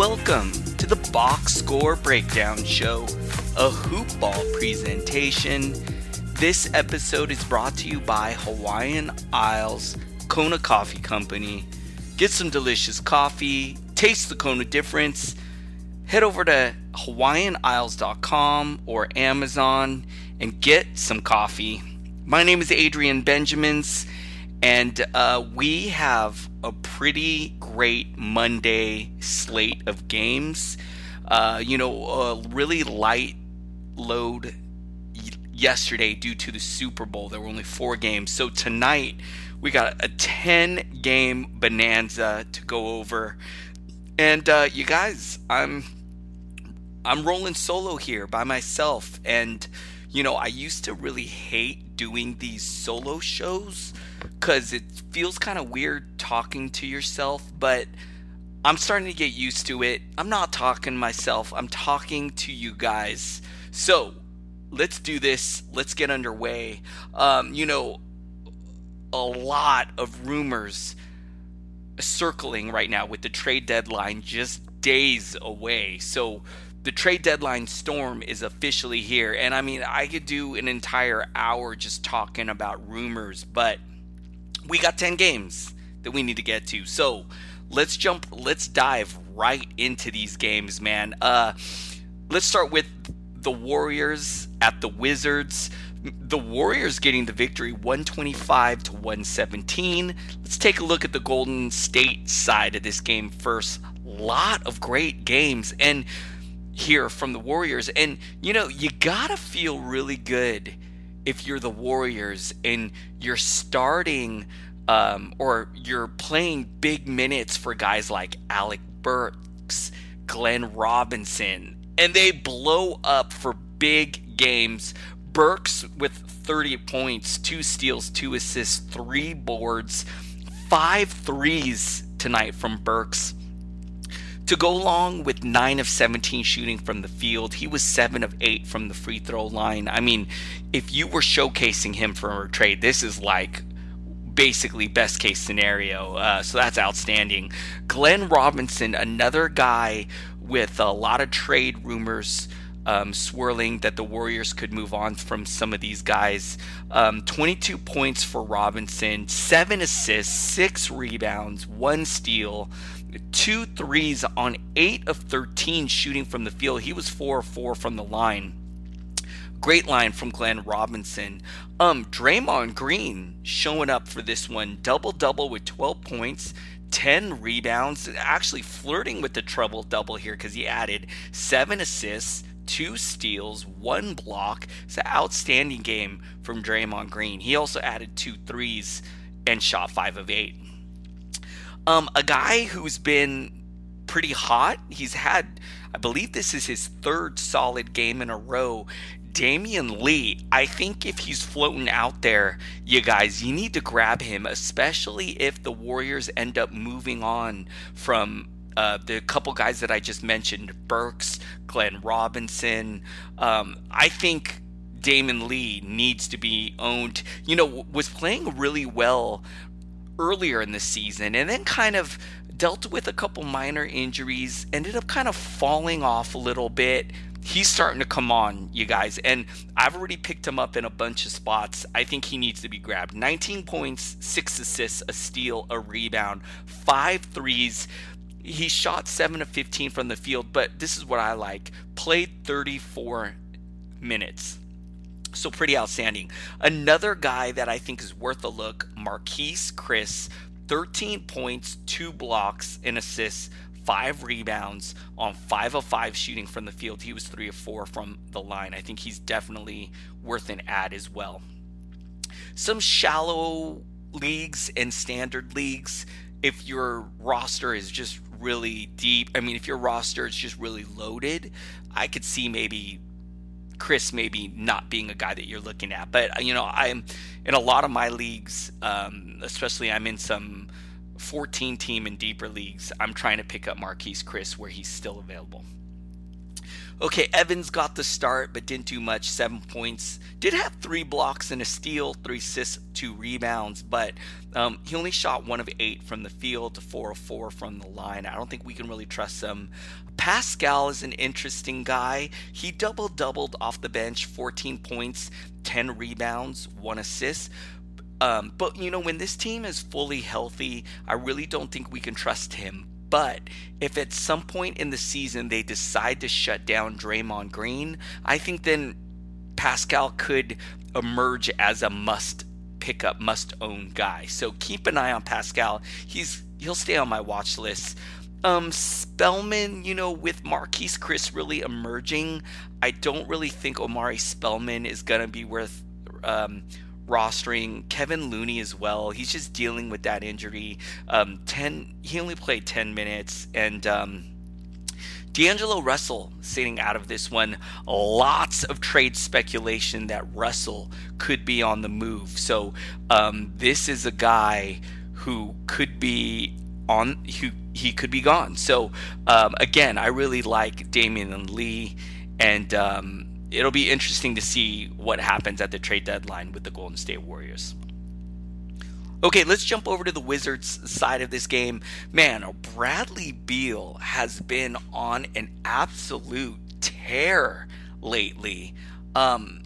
Welcome to the Box Score Breakdown Show, a hoopball presentation. This episode is brought to you by Hawaiian Isles Kona Coffee Company. Get some delicious coffee, taste the Kona difference. Head over to hawaiianisles.com or Amazon and get some coffee. My name is Adrian Benjamins, and uh, we have a pretty great Monday slate of games. Uh, you know, a really light load yesterday due to the Super Bowl. There were only four games. So tonight we got a 10 game bonanza to go over. And uh, you guys, I'm I'm rolling solo here by myself and you know, I used to really hate doing these solo shows because it feels kind of weird talking to yourself, but I'm starting to get used to it. I'm not talking myself, I'm talking to you guys. So let's do this. Let's get underway. Um, you know, a lot of rumors circling right now with the trade deadline just days away. So the trade deadline storm is officially here. And I mean, I could do an entire hour just talking about rumors, but we got 10 games that we need to get to. So let's jump, let's dive right into these games, man. Uh, let's start with the Warriors at the Wizards. The Warriors getting the victory 125 to 117. Let's take a look at the Golden State side of this game first. Lot of great games and here from the Warriors and you know, you got to feel really good if you're the Warriors and you're starting um, or you're playing big minutes for guys like Alec Burks, Glenn Robinson, and they blow up for big games. Burks with 30 points, two steals, two assists, three boards, five threes tonight from Burks. To go along with 9 of 17 shooting from the field, he was 7 of 8 from the free throw line. I mean, if you were showcasing him for a trade, this is like basically best case scenario. Uh, so that's outstanding. Glenn Robinson, another guy with a lot of trade rumors um, swirling that the Warriors could move on from some of these guys. Um, 22 points for Robinson, seven assists, six rebounds, one steal, two threes on eight of 13 shooting from the field. He was four or four from the line. Great line from Glenn Robinson. Um, Draymond Green showing up for this one, double double with 12 points, 10 rebounds, actually flirting with the treble double here because he added seven assists, two steals, one block. It's an outstanding game from Draymond Green. He also added two threes and shot five of eight. Um, a guy who's been pretty hot. He's had, I believe this is his third solid game in a row. Damion Lee, I think if he's floating out there, you guys, you need to grab him, especially if the Warriors end up moving on from uh, the couple guys that I just mentioned, Burks, Glenn Robinson. Um, I think Damion Lee needs to be owned. You know, was playing really well earlier in the season and then kind of dealt with a couple minor injuries, ended up kind of falling off a little bit. He's starting to come on, you guys, and I've already picked him up in a bunch of spots. I think he needs to be grabbed. 19 points, six assists, a steal, a rebound, five threes. He shot 7 of 15 from the field, but this is what I like. Played 34 minutes. So pretty outstanding. Another guy that I think is worth a look, Marquese Chriss 13 points, two blocks, and assists, five rebounds on five of five shooting from the field. He was three of four from the line. I think he's definitely worth an ad as well. Some shallow leagues and standard leagues, if your roster is just really deep, I mean, if your roster is just really loaded, I could see maybe Chriss maybe not being a guy that you're looking at. But you know, I'm in a lot of my leagues, um, especially I'm in some 14 team and deeper leagues. I'm trying to pick up Marquese Chriss where he's still available. Okay, Evans got the start, but didn't do much. Seven points. Did have three blocks and a steal, three assists, two rebounds, but um, he only shot one of eight from the field to four of four from the line. I don't think we can really trust him. Paschall is an interesting guy. He double doubled off the bench, 14 points, 10 rebounds, one assist. Um, but you know, when this team is fully healthy, I really don't think we can trust him. But if at some point in the season they decide to shut down Draymond Green, I think then Paschall could emerge as a must pick up, must own guy. So keep an eye on Paschall. He's he'll stay on my watch list. Um, Spellman, you know, with Marquese Chriss really emerging, I don't really think Omari Spellman is gonna be worth um, rostering Kevin Looney as well. He's just dealing with that injury. Um, ten, he only played ten minutes, and um, D'Angelo Russell sitting out of this one. Lots of trade speculation that Russell could be on the move. So um, this is a guy who could be on who he could be gone. So um, again, I really like Damion Lee, and um, it'll be interesting to see what happens at the trade deadline with the Golden State Warriors. Okay, let's jump over to the Wizards side of this game. Man, Bradley Beal has been on an absolute tear lately. Um,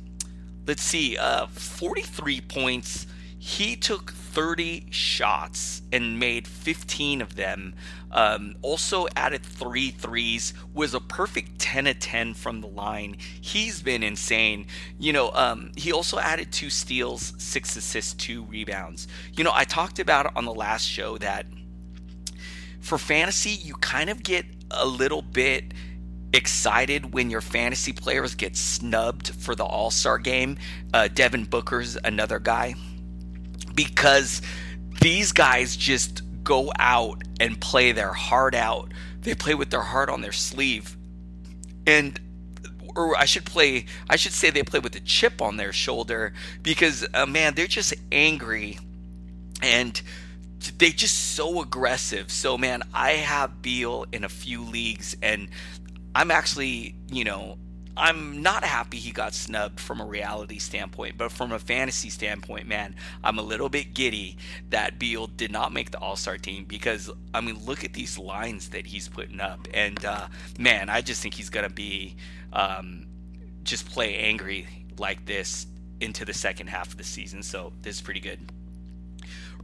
let's see, uh, 43 points. He took 30 shots and made 15 of them. Um, also added three threes, was a perfect 10 of 10 from the line. He's been insane. You know, um, he also added two steals, six assists, two rebounds. You know, I talked about on the last show that for fantasy, you kind of get a little bit excited when your fantasy players get snubbed for the All Star game. Uh, Devin Booker's another guy because these guys just go out and play their heart out. They play with their heart on their sleeve. And or I should play I should say they play with a chip on their shoulder because uh, man, they're just angry and they just so aggressive. So man, I have Beal in a few leagues and I'm actually, you know, I'm not happy he got snubbed from a reality standpoint, but from a fantasy standpoint, man, I'm a little bit giddy that Beal did not make the All Star team because I mean, look at these lines that he's putting up, and uh, man, I just think he's gonna be um, just play angry like this into the second half of the season. So this is pretty good.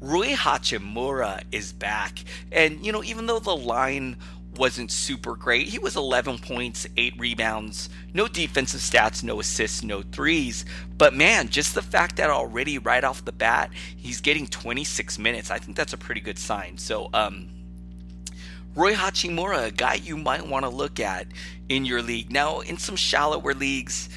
Rui Hachimura is back, and you know, even though the line wasn't super great. He was 11 points, 8 rebounds, no defensive stats, no assists, no threes. But man, just the fact that already right off the bat, he's getting 26 minutes, I think that's a pretty good sign. So, um, Rui Hachimura, a guy you might want to look at in your league. Now, in some shallower leagues,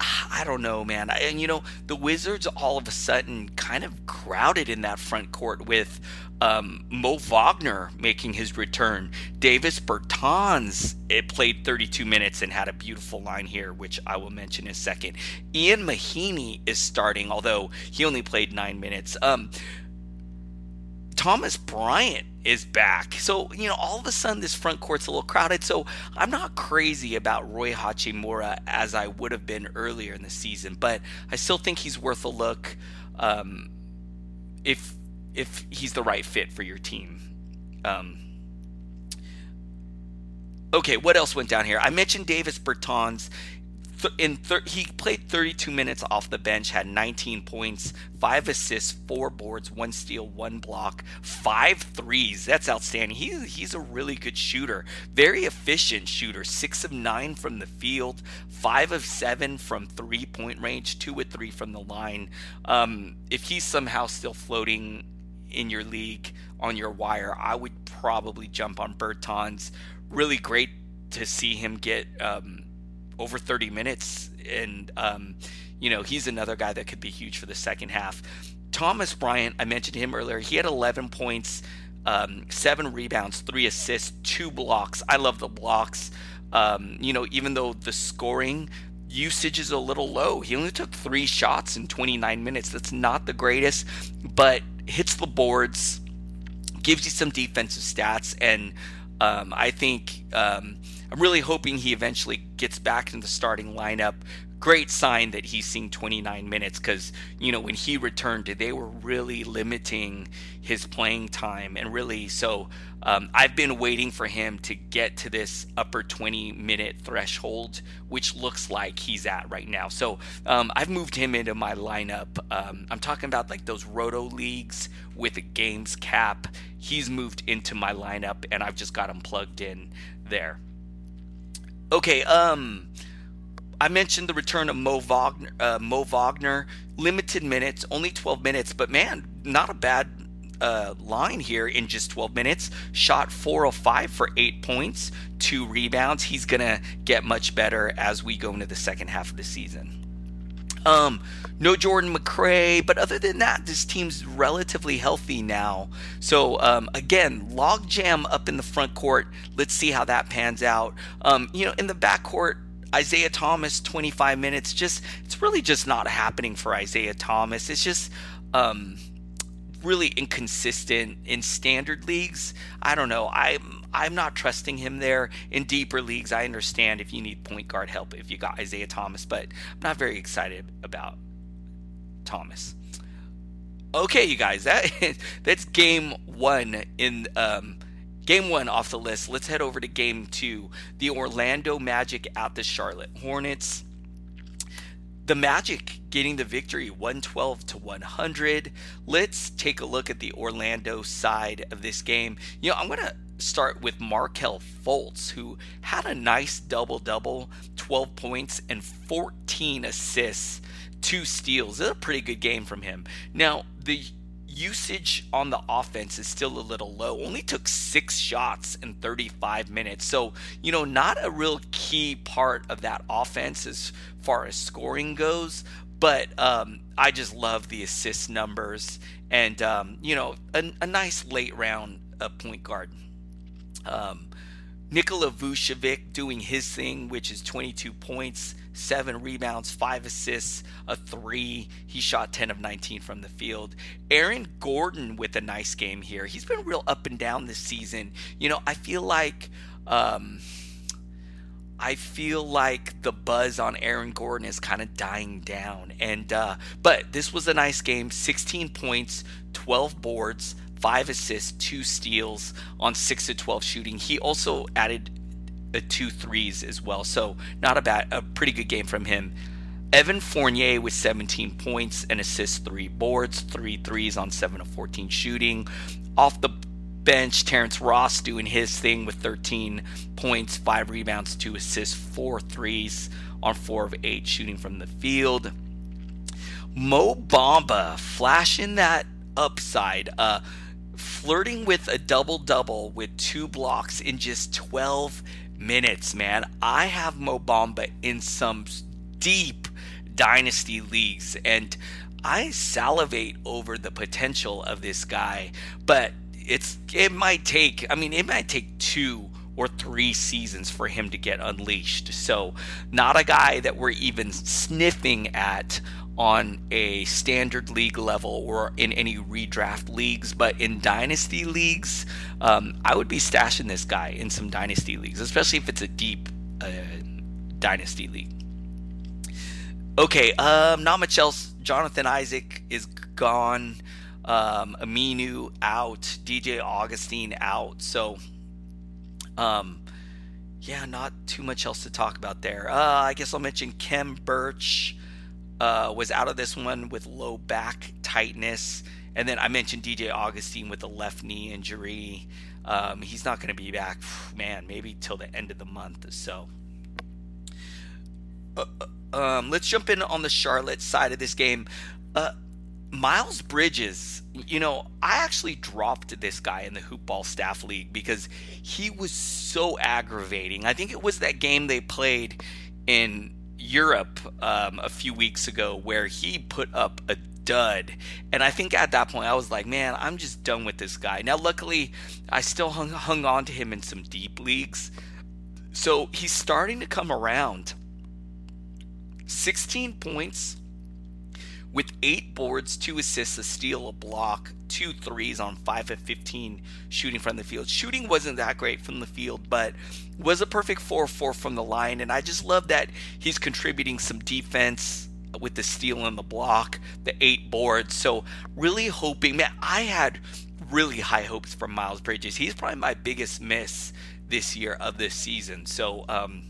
I don't know, man. And you know, the Wizards all of a sudden kind of crowded in that front court with um, Mo Wagner making his return. Davis Bertans it played 32 minutes and had a beautiful line here, which I will mention in a second. Ian Mahinmi is starting, although he only played nine minutes. Um, Thomas Bryant is back. So, you know, all of a sudden this front court's a little crowded. So I'm not crazy about Rui Hachimura as I would have been earlier in the season, but I still think he's worth a look um, if if he's the right fit for your team. Um, okay, what else went down here? I mentioned Davis Bertans in thir- he played 32 minutes off the bench, had 19 points, five assists, four boards, one steal, one block, five threes. That's outstanding. He's he's a really good shooter, very efficient shooter. Six of nine from the field, five of seven from three point range, two of three from the line. Um, if he's somehow still floating in your league on your wire, I would probably jump on Bertans. Really great to see him get. Um, over 30 minutes, and um, you know he's another guy that could be huge for the second half. Thomas Bryant, I mentioned him earlier. He had 11 points, um, seven rebounds, three assists, two blocks. I love the blocks. Um, you know, even though the scoring usage is a little low, he only took three shots in 29 minutes. That's not the greatest, but hits the boards, gives you some defensive stats, and um, I think um, I'm really hoping he eventually gets back in the starting lineup. Great sign that he's seeing 29 minutes because, you know, when he returned, they were really limiting his playing time. And really, so um, I've been waiting for him to get to this upper 20 minute threshold, which looks like he's at right now. So um, I've moved him into my lineup. Um, I'm talking about like those roto leagues with a games cap. He's moved into my lineup, and I've just got him plugged in there. Okay, um, I mentioned the return of Mo Wagner. Uh, Mo Wagner, limited minutes, only 12 minutes, but man, not a bad uh, line here in just 12 minutes. Shot 405 for eight points, two rebounds. He's gonna get much better as we go into the second half of the season. Um, no Jordan McRae, but other than that, this team's relatively healthy now. So um, again, logjam up in the front court. Let's see how that pans out. Um, you know, in the back court, Isaiah Thomas, 25 minutes. Just it's really just not happening for Isaiah Thomas. It's just um, really inconsistent in standard leagues. I don't know. I'm I'm not trusting him there in deeper leagues. I understand if you need point guard help if you got Isaiah Thomas, but I'm not very excited about Thomas. Okay, you guys, that that's game one in um, game one off the list. Let's head over to game two. The Orlando Magic at the Charlotte Hornets. The Magic getting the victory 112 to 100. Let's take a look at the Orlando side of this game. You know, I'm going to start with Markelle Fultz, who had a nice double double 12 points and 14 assists, two steals. It's a pretty good game from him. Now, the usage on the offense is still a little low. Only took six shots in 35 minutes. So, you know, not a real key part of that offense as far as scoring goes. but um, I just love the assist numbers and um, you know a, a, nice late round uh, point guard. Um, Nikola Vucevic doing his thing, which is 22 points, seven rebounds, five assists, a three. He shot 10 of 19 from the field. Aaron Gordon with a nice game here. He's been real up and down this season. You know, I feel like. Um, I feel like the buzz on Aaron Gordon is kind of dying down. And uh, but this was a nice game. 16 points, 12 boards, five assists, two steals on six to 12 shooting. He also added two threes as well. So not a bad, a pretty good game from him. Evan Fournier with 17 points and assists, three boards, three threes on seven of 14 shooting. Off the bench, Terrence Ross doing his thing with 13 points, five rebounds, two assists, four threes on four of eight shooting from the field. Mo Bamba flashing that upside, uh, flirting with a double double with two blocks in just 12 minutes, man. I have Mo Bamba in some deep dynasty leagues and I salivate over the potential of this guy, but it's it might take I mean it might take two or three seasons for him to get unleashed. So not a guy that we're even sniffing at on a standard league level or in any redraft leagues, but in dynasty leagues, um, I would be stashing this guy in some dynasty leagues, especially if it's a deep uh, dynasty league. Okay, um, not much else. Jonathan Isaac is gone um, Aminu out, DJ Augustin out. So, um, yeah, not too much else to talk about there. Uh, I guess I'll mention Khem Birch uh, was out of this one with low back tightness. And then I mentioned DJ Augustin with a left knee injury. Um, he's not going to be back, man, maybe till the end of the month. Or so, uh, uh, um, let's jump in on the Charlotte side of this game. Uh, Miles Bridges, you know, I actually dropped this guy in the Hoopball Staff League because he was so aggravating. I think it was that game they played in Europe um, a few weeks ago where he put up a dud. And I think at that point I was like, man, I'm just done with this guy. Now, luckily, I still hung, hung on to him in some deep leagues. So he's starting to come around. 16 points with eight boards, two assists, a steal, a block, two threes on five of 15 shooting from the field. Shooting wasn't that great from the field, but was a perfect 4 4 from the line. And I just love that he's contributing some defense with the steal and the block, the eight boards. So, really hoping, man, I had really high hopes for Miles Bridges. He's probably my biggest miss this year of this season. So, um,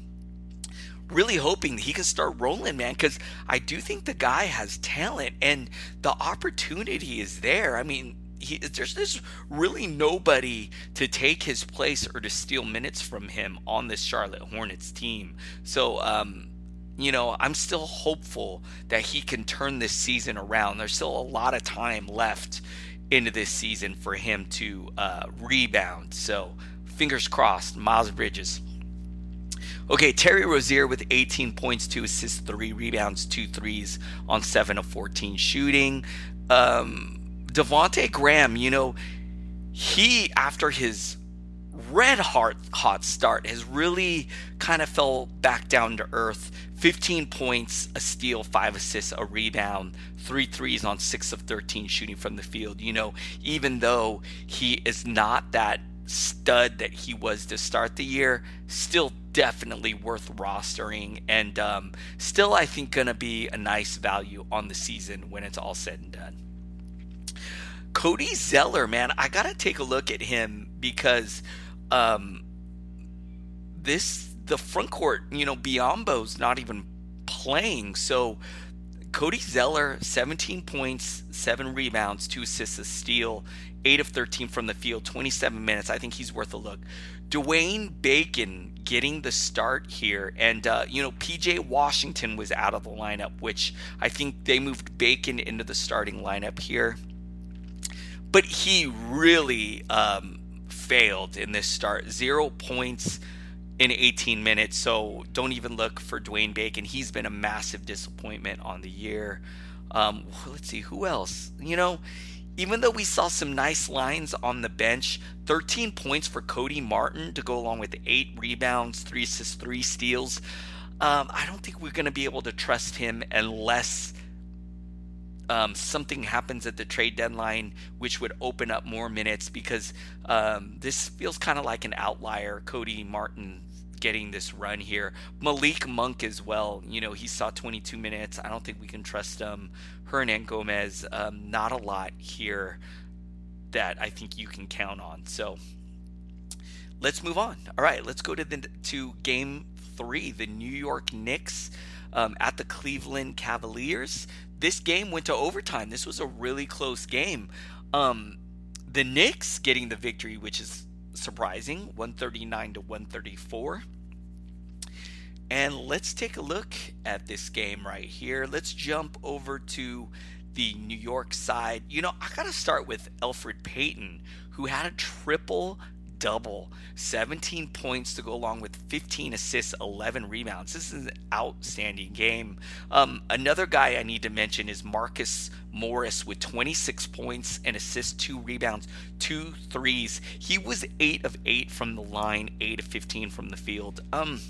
really hoping he can start rolling, man, because I do think the guy has talent and the opportunity is there. I mean, he, there's there's really nobody to take his place or to steal minutes from him on this Charlotte Hornets team. So, um, you know, I'm still hopeful that he can turn this season around. There's still a lot of time left into this season for him to uh, rebound. So, fingers crossed, Miles Bridges. Okay, Terry Rozier with 18 points, two assists, three rebounds, two threes on seven of 14 shooting. Um, Devonte Graham, you know, he after his red hot hot start has really kind of fell back down to earth. 15 points, a steal, five assists, a rebound, three threes on six of 13 shooting from the field. You know, even though he is not that stud that he was to start the year, still definitely worth rostering and um, still, I think, going to be a nice value on the season when it's all said and done. Cody Zeller, man, I got to take a look at him because um, this, the front court, you know, Biyombo's not even playing. So, Cody Zeller, 17 points, seven rebounds, two assists, a steal, 8 of 13 from the field, 27 minutes. I think he's worth a look. Dwayne Bacon getting the start here. And, uh, you know, PJ Washington was out of the lineup, which I think they moved Bacon into the starting lineup here. But he really um, failed in this start. Zero points, in 18 minutes. So don't even look for Dwayne Bacon. He's been a massive disappointment on the year. Um, let's see who else. You know, even though we saw some nice lines on the bench, 13 points for Cody Martin to go along with eight rebounds, three assists, three steals. Um, I don't think we're going to be able to trust him unless um, something happens at the trade deadline, which would open up more minutes because um, this feels kind of like an outlier. Cody Martin getting this run here. Malik Monk as well. You know, he saw 22 minutes. I don't think we can trust him. Hernangomez, um, not a lot here that I think you can count on. So let's move on. All right, let's go to the to game three. The New York Knicks um, at the Cleveland Cavaliers. This game went to overtime. This was a really close game. Um, the Knicks getting the victory, which is surprising, 139 to 134. And let's take a look at this game right here. Let's jump over to the New York side. You know, I got to start with Elfrid Payton, who had a triple double. 17 points to go along with 15 assists 11 rebounds. This is an outstanding game. Um, another guy i need to mention is marcus morris with 26 points and assists two rebounds two threes. He was 8 of 8 from the line 8 of 15 from the field. Um,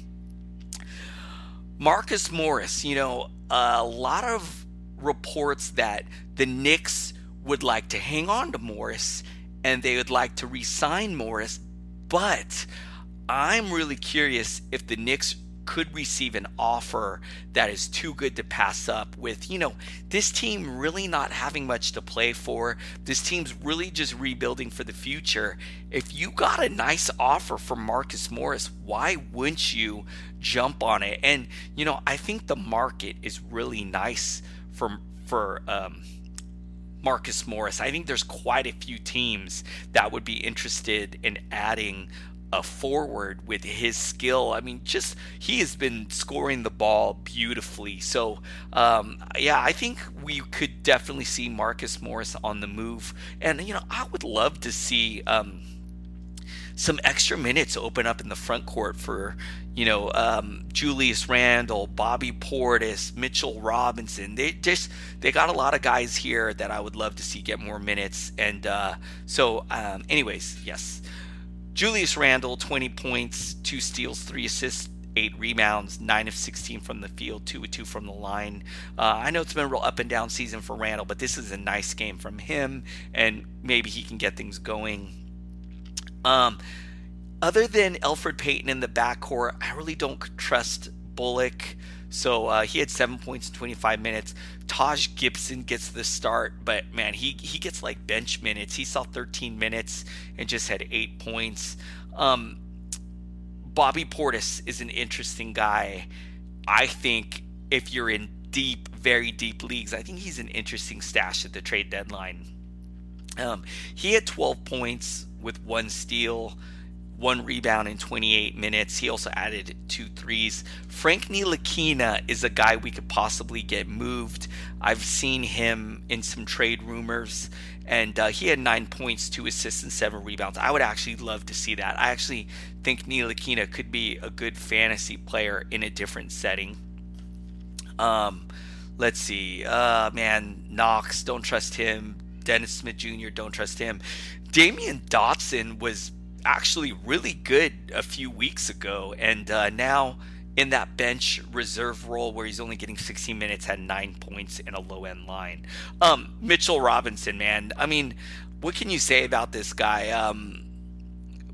Marcus Morris, you know, a lot of reports that the Knicks would like to hang on to Morris and they would like to re-sign Morris, but I'm really curious if the Knicks could receive an offer that is too good to pass up with you know this team really not having much to play for. This team's really just rebuilding for the future. If you got a nice offer from Marcus Morris why wouldn't you jump on it? And you know I think the market is really nice for for um, Marcus Morris. I think there's quite a few teams that would be interested in adding a forward with his skill. I mean, just he has been scoring the ball beautifully. So, um, yeah, I think we could definitely see Marcus Morris on the move. And, you know, I would love to see. Um, some extra minutes open up in the front court for, you know, um, Julius Randle, Bobby Portis, Mitchell Robinson. They just they got a lot of guys here that I would love to see get more minutes. And uh, so, um, anyways, yes, Julius Randle, 20 points, two steals, three assists, eight rebounds, nine of 16 from the field, two of two from the line. Uh, I know it's been a real up and down season for Randle, but this is a nice game from him, and maybe he can get things going. Um, other than Elfrid Payton in the backcourt, I really don't trust Bullock. So uh, he had seven points in 25 minutes. Taj Gibson gets the start, but man, he he gets like bench minutes. He saw 13 minutes and just had eight points. Um, Bobby Portis is an interesting guy. I think if you're in deep, very deep leagues, I think he's an interesting stash at the trade deadline. Um, he had 12 points with one steal one rebound in 28 minutes. He also added two threes. Frank Ntilikina is a guy we could possibly get moved. I've seen him in some trade rumors, and uh, he had nine points, two assists, and seven rebounds. I would actually love to see that. I actually think Ntilikina could be a good fantasy player in a different setting. Um, let's see. Uh, man, Knox, don't trust him. Dennis Smith Jr., don't trust him. Damyean Dotson was actually really good a few weeks ago, and uh, now in that bench reserve role where he's only getting 16 minutes, had nine points in a low end line. Um, Mitchell Robinson, man, I mean, what can you say about this guy? Um,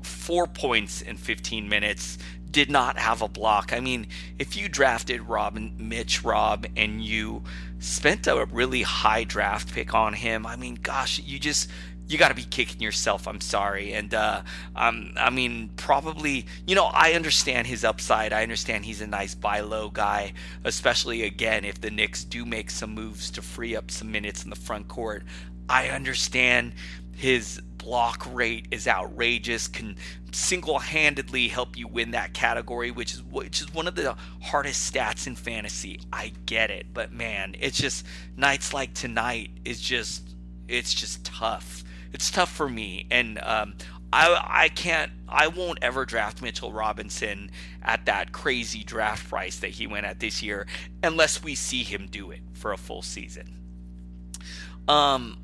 four points in 15 minutes. Did not have a block. I mean, if you drafted Robin, Mitch Rob, and you spent a really high draft pick on him, I mean, gosh, you just you got to be kicking yourself. I'm sorry. And uh, um, I mean, probably, you know, I understand his upside. I understand he's a nice buy low guy, especially again if the Knicks do make some moves to free up some minutes in the front court. I understand his block rate is outrageous, can single-handedly help you win that category, which is which is one of the hardest stats in fantasy. I get it, but man, it's just nights like tonight is just it's just tough it's tough for me. And um, I I can't I won't ever draft Mitchell Robinson at that crazy draft price that he went at this year unless we see him do it for a full season. Um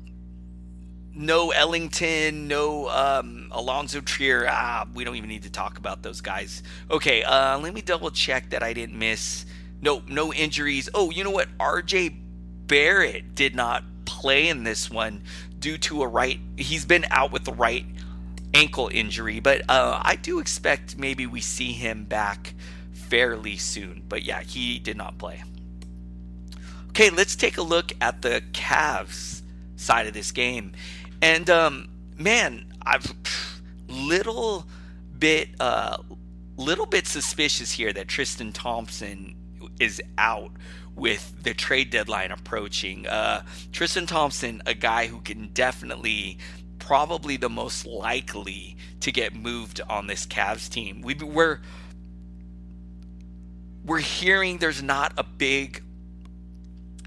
no Ellington, no um, Alonzo Trier. Ah, we don't even need to talk about those guys. Okay, uh, let me double check that I didn't miss. No, no injuries. Oh, you know what? RJ Barrett did not play in this one due to a right. He's been out with the right ankle injury, but uh, I do expect maybe we see him back fairly soon. But yeah, he did not play. Okay, let's take a look at the Cavs side of this game. And um, man, I've little bit uh, little bit suspicious here that Tristan Thompson is out with the trade deadline approaching. Uh, Tristan Thompson, a guy who can definitely, probably the most likely to get moved on this Cavs team. We, we're we're hearing there's not a big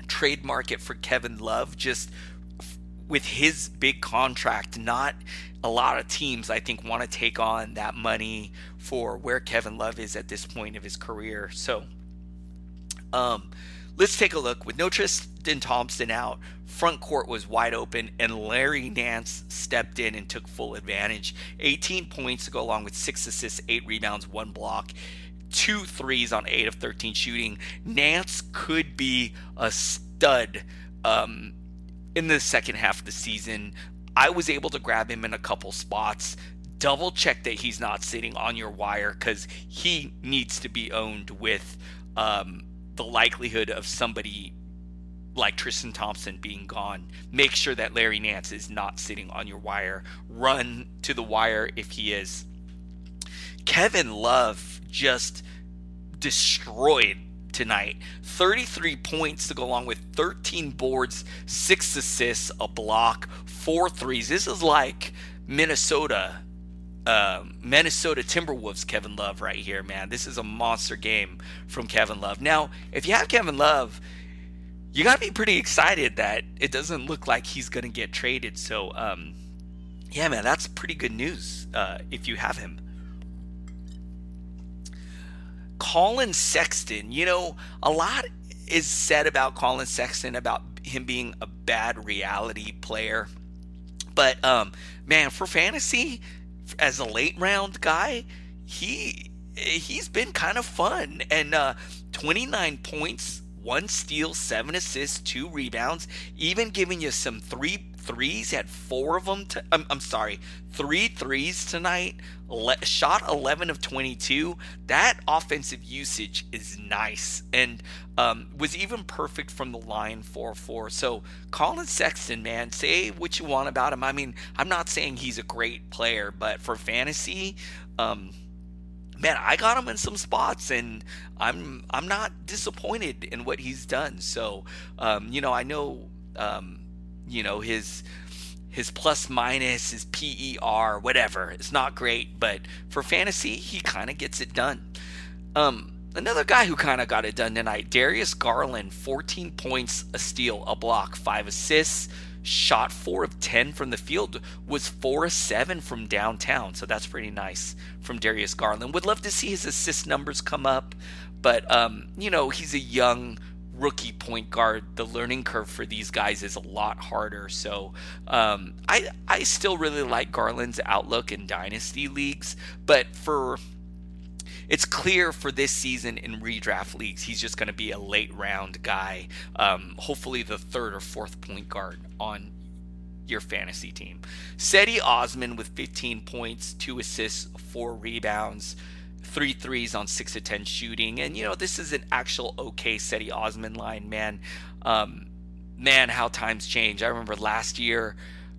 trade market for Kevin Love just with his big contract, not a lot of teams, I think, want to take on that money for where Kevin Love is at this point of his career. So, um, let's take a look. With no Tristan Thompson out, front court was wide open, and Larry Nance stepped in and took full advantage. 18 points to go along with six assists, eight rebounds, one block two threes on 8 of 13 shooting. Nance could be a stud um, in the second half of the season. I was able to grab him in a couple spots. Double check that he's not sitting on your wire because he needs to be owned with um, the likelihood of somebody like Tristan Thompson being gone. Make sure that Larry Nance is not sitting on your wire. Run to the wire if he is. Kevin Love just destroyed tonight. 33 points to go along with 13 boards, 6 assists, a block, four threes. This is like Minnesota uh, Minnesota Timberwolves Kevin Love right here, man. This is a monster game from Kevin Love. Now, if you have Kevin Love, you got to be pretty excited that it doesn't look like he's going to get traded. So, um, yeah, man, that's pretty good news uh, if you have him. Collin Sexton, you know, a lot is said about Collin Sexton about him being a bad reality player. But um man, for fantasy as a late round guy, he he's been kind of fun and uh 29 points, one steal, seven assists, two rebounds, even giving you some three threes. He Had four of them. To, I'm, I'm sorry, three threes tonight. Le- shot 11 of 22. That offensive usage is nice and um, was even perfect from the line 4 4. So, Collin Sexton, man, say what you want about him. I mean, I'm not saying he's a great player, but for fantasy, um, man, I got him in some spots, and I'm I'm not disappointed in what he's done. So, um, you know, I know, um, you know his his plus minus, his PER, whatever. It's not great, but for fantasy, he kind of gets it done. Um, another guy who kind of got it done tonight, Darius Garland, 14 points, a steal, a block, five assists, shot four of 10 from the field, was four of seven from downtown. So that's pretty nice from Darius Garland. Would love to see his assist numbers come up, but um, you know he's a young rookie point guard, the learning curve for these guys is a lot harder. So um, I I still really like Garland's outlook in dynasty leagues, but for it's clear for this season in redraft leagues, he's just going to be a late round guy. Um, hopefully, the third or fourth point guard on your fantasy team. Cedi Osman with 15 points, two assists, four rebounds three threes on six to ten shooting. And you know, this is an actual okay Cedi Osman line, man. Um, man, how times change. I remember last year,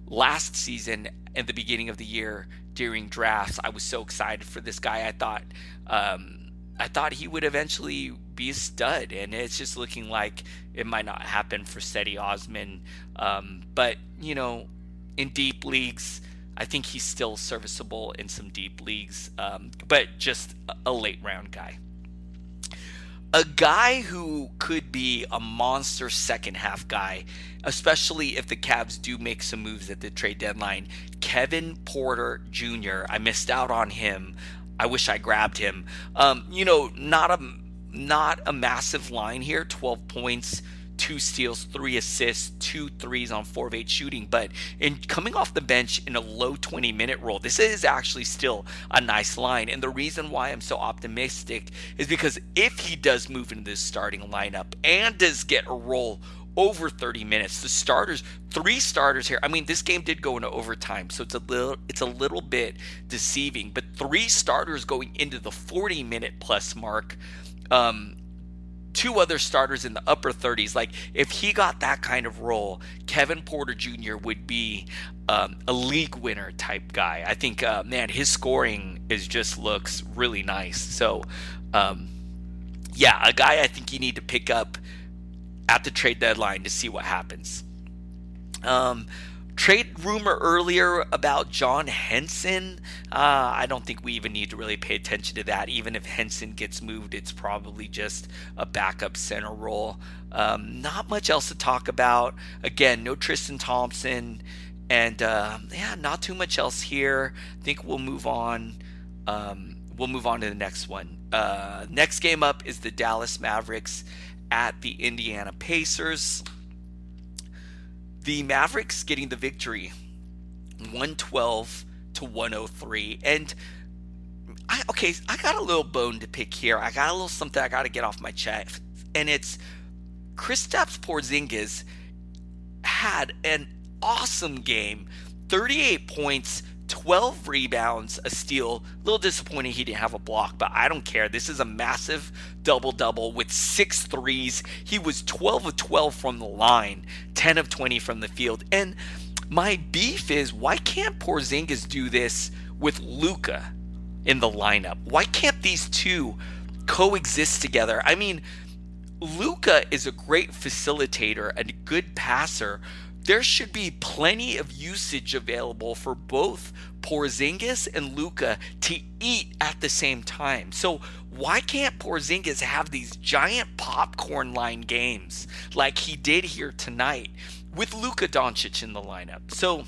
last season, at the beginning of the year during drafts, I was so excited for this guy. I thought, um, I thought he would eventually be a stud, and it's just looking like it might not happen for Cedi Osman. Um, but you know, in deep leagues I think he's still serviceable in some deep leagues, um, but just a late round guy. A guy who could be a monster second half guy, especially if the Cavs do make some moves at the trade deadline. Kevin Porter Jr. I missed out on him. I wish I grabbed him. Um, you know, not a not a massive line here. 12 points, two steals, three assists, two threes on four of eight shooting. But in coming off the bench in a low 20 minute role, this is actually still a nice line. And the reason why I'm so optimistic is because if he does move into this starting lineup and does get a role over 30 minutes. The starters, three starters here. I mean, this game did go into overtime, so it's a little it's a little bit deceiving. But three starters going into the 40 minute plus mark. Um, two other starters in the upper 30s. Like if he got that kind of role, Kevin Porter Jr. would be um, a league winner type guy. I think, uh, man, his scoring is just looks really nice. So, um, yeah, a guy I think you need to pick up at the trade deadline to see what happens. Um, trade rumor earlier about John Henson. Uh, I don't think we even need to really pay attention to that. Even if Henson gets moved, it's probably just a backup center role. Um, not much else to talk about. Again, no Tristan Thompson. And uh, yeah, not too much else here. I think we'll move on. Um, we'll move on to the next one. Uh, next game up is the Dallas Mavericks at the Indiana Pacers the Mavericks getting the victory 112 to 103 and I, okay I got a little bone to pick here. I got a little something I got to get off my chest. And it's Kristaps Porzingis had an awesome game. 38 points 12 rebounds, a steal. A little disappointing he didn't have a block, but I don't care. This is a massive double double with six threes. He was 12 of 12 from the line, 10 of 20 from the field. And my beef is why can't Porzingis do this with Luka in the lineup? Why can't these two coexist together? I mean, Luka is a great facilitator and a good passer, there should be plenty of usage available for both Porzingis and Luka to eat at the same time. So why can't Porzingis have these giant popcorn line games like he did here tonight with Luka Doncic in the lineup? So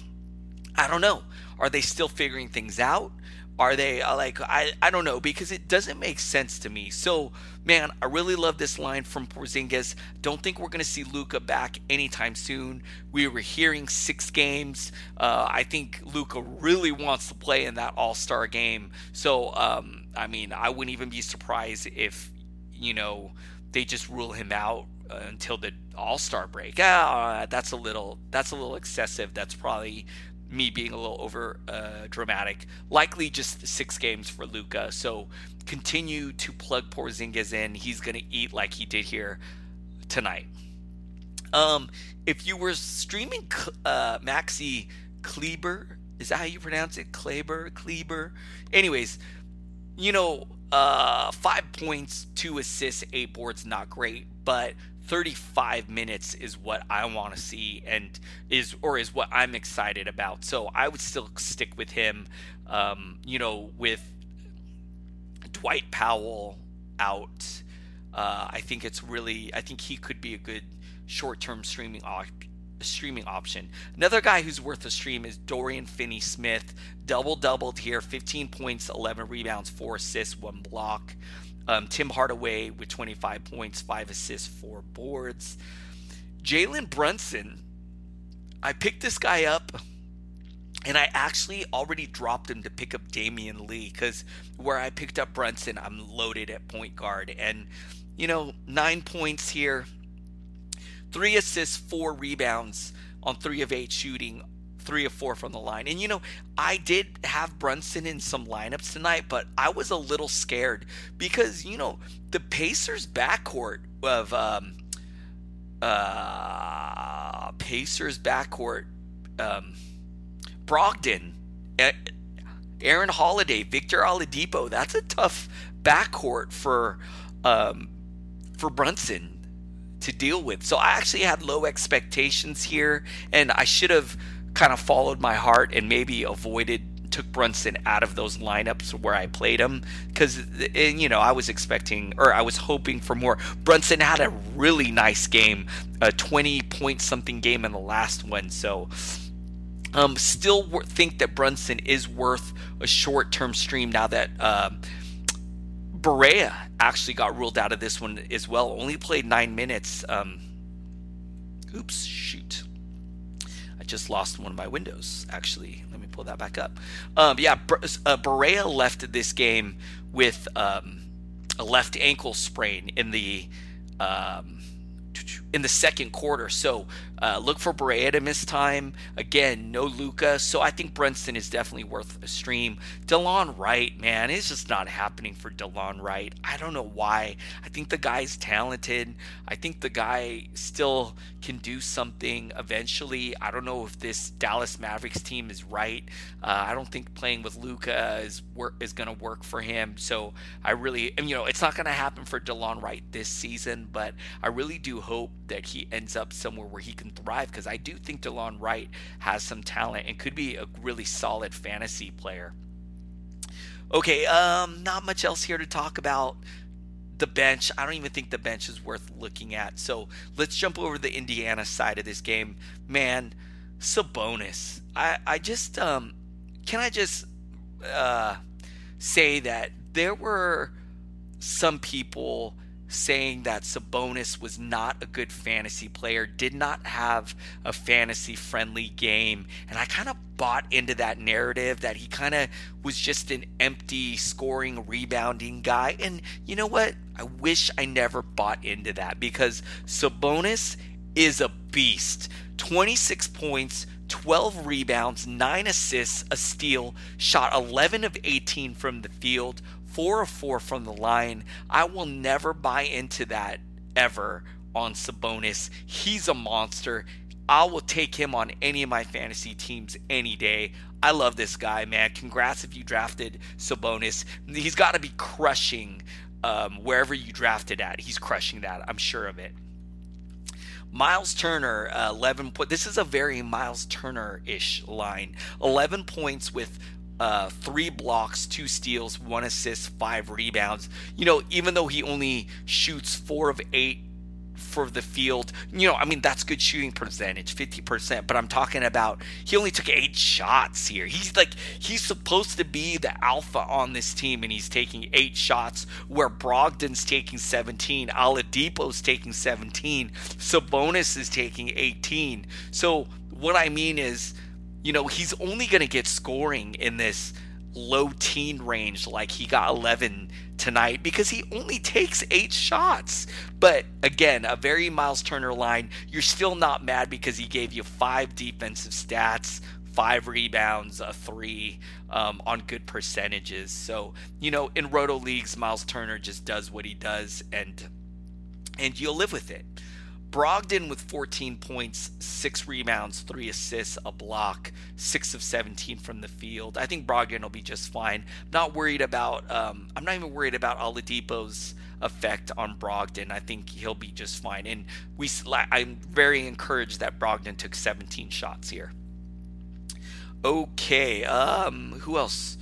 I don't know. Are they still figuring things out? Are they uh, like I I don't know because it doesn't make sense to me. So man, I really love this line from Porzingis. Don't think we're gonna see Luka back anytime soon. We were hearing six games. Uh, I think Luka really wants to play in that All Star game. So um, I mean, I wouldn't even be surprised if you know they just rule him out uh, until the All Star break. Ah, that's a little that's a little excessive. That's probably me being a little over uh, dramatic. Likely just six games for Luka. So continue to plug Porzingis in. He's going to eat like he did here tonight. Um, if you were streaming uh, Maxi Kleber, is that how you pronounce it? Kleber, Kleber. Anyways, you know, uh, five points, two assists, eight boards, not great, but 35 minutes is what I want to see and is or is what I'm excited about. So I would still stick with him. Um, you know, with Dwight Powell out, uh, I think it's really I think he could be a good short-term streaming op- streaming option. Another guy who's worth a stream is Dorian Finney-Smith. Double doubled here, 15 points, 11 rebounds, four assists, one block. Um, Tim Hardaway with 25 points, five assists, four boards. Jalen Brunson, I picked this guy up and I actually already dropped him to pick up Damion Lee because where I picked up Brunson, I'm loaded at point guard. And, you know, nine points here, three assists, four rebounds on three of eight shooting three or four from the line. And you know, I did have Brunson in some lineups tonight, but I was a little scared because you know the Pacers backcourt of um, uh, Pacers backcourt, um, Brogdon, Aaron Holiday, Victor Oladipo. That's a tough backcourt for um, for Brunson to deal with. So I actually had low expectations here, and I should have kind of followed my heart and maybe avoided took Brunson out of those lineups where I played him because you know I was expecting or I was hoping for more. Brunson had a really nice game, a 20 point something game in the last one, so Um, still think that Brunson is worth a short term stream now that um, Barea actually got ruled out of this one as well. Only played nine minutes. Um, oops, shoot. I just lost one of my windows, actually. Let me pull that back up. Um, yeah, uh, Barea left this game with um, a left ankle sprain in the um, in the second quarter. So uh, look for to miss time. Again, no Luka. So I think Brunson is definitely worth a stream. Delon Wright, man, it's just not happening for Delon Wright. I don't know why. I think the guy's talented. I think the guy still can do something eventually. I don't know if this Dallas Mavericks team is right. Uh, I don't think playing with Luka is work is going to work for him. So I really, you know, it's not going to happen for Delon Wright this season, but I really do hope that he ends up somewhere where he can thrive because I do think Delon Wright has some talent and could be a really solid fantasy player. Okay, um, not much else here to talk about. The bench, I don't even think the bench is worth looking at. So let's jump over the Indiana side of this game. Man, Sabonis. I, I just, um, can I just uh, say that there were some people saying that Sabonis was not a good fantasy player, did not have a fantasy friendly game. And I kind of bought into that narrative that he kind of was just an empty scoring, rebounding guy. And you know what? I wish I never bought into that because Sabonis is a beast. 26 points, 12 rebounds, 9 assists, a steal, shot 11 of 18 from the field, four of four from the line. I will never buy into that ever on Sabonis. He's a monster. I will take him on any of my fantasy teams any day. I love this guy, man. Congrats if you drafted Sabonis. He's got to be crushing um, wherever you drafted at. He's crushing that. I'm sure of it. Miles Turner, uh, 11 points. This is a very Miles Turner ish line. 11 points with uh, three blocks, two steals, one assist, five rebounds. You know, even though he only shoots four of eight for the field, you know, I mean, that's good shooting percentage, 50%. But I'm talking about he only took eight shots here. He's like, he's supposed to be the alpha on this team, and he's taking eight shots where Brogdon's taking 17, Oladipo's taking 17, Sabonis is taking 18. So, what I mean is, you know, he's only going to get scoring in this low teen range like he got 11 tonight because he only takes eight shots. But again, a very Miles Turner line. You're still not mad because he gave you five defensive stats, five rebounds, a three um, on good percentages. So, you know, in roto leagues, Miles Turner just does what he does and and you'll live with it. Brogdon with 14 points, six rebounds, three assists, a block, six of 17 from the field. I think Brogdon will be just fine. Not worried about. Um, I'm not even worried about Oladipo's effect on Brogdon. I think he'll be just fine. And we, I'm very encouraged that Brogdon took 17 shots here. Okay. Um, who else?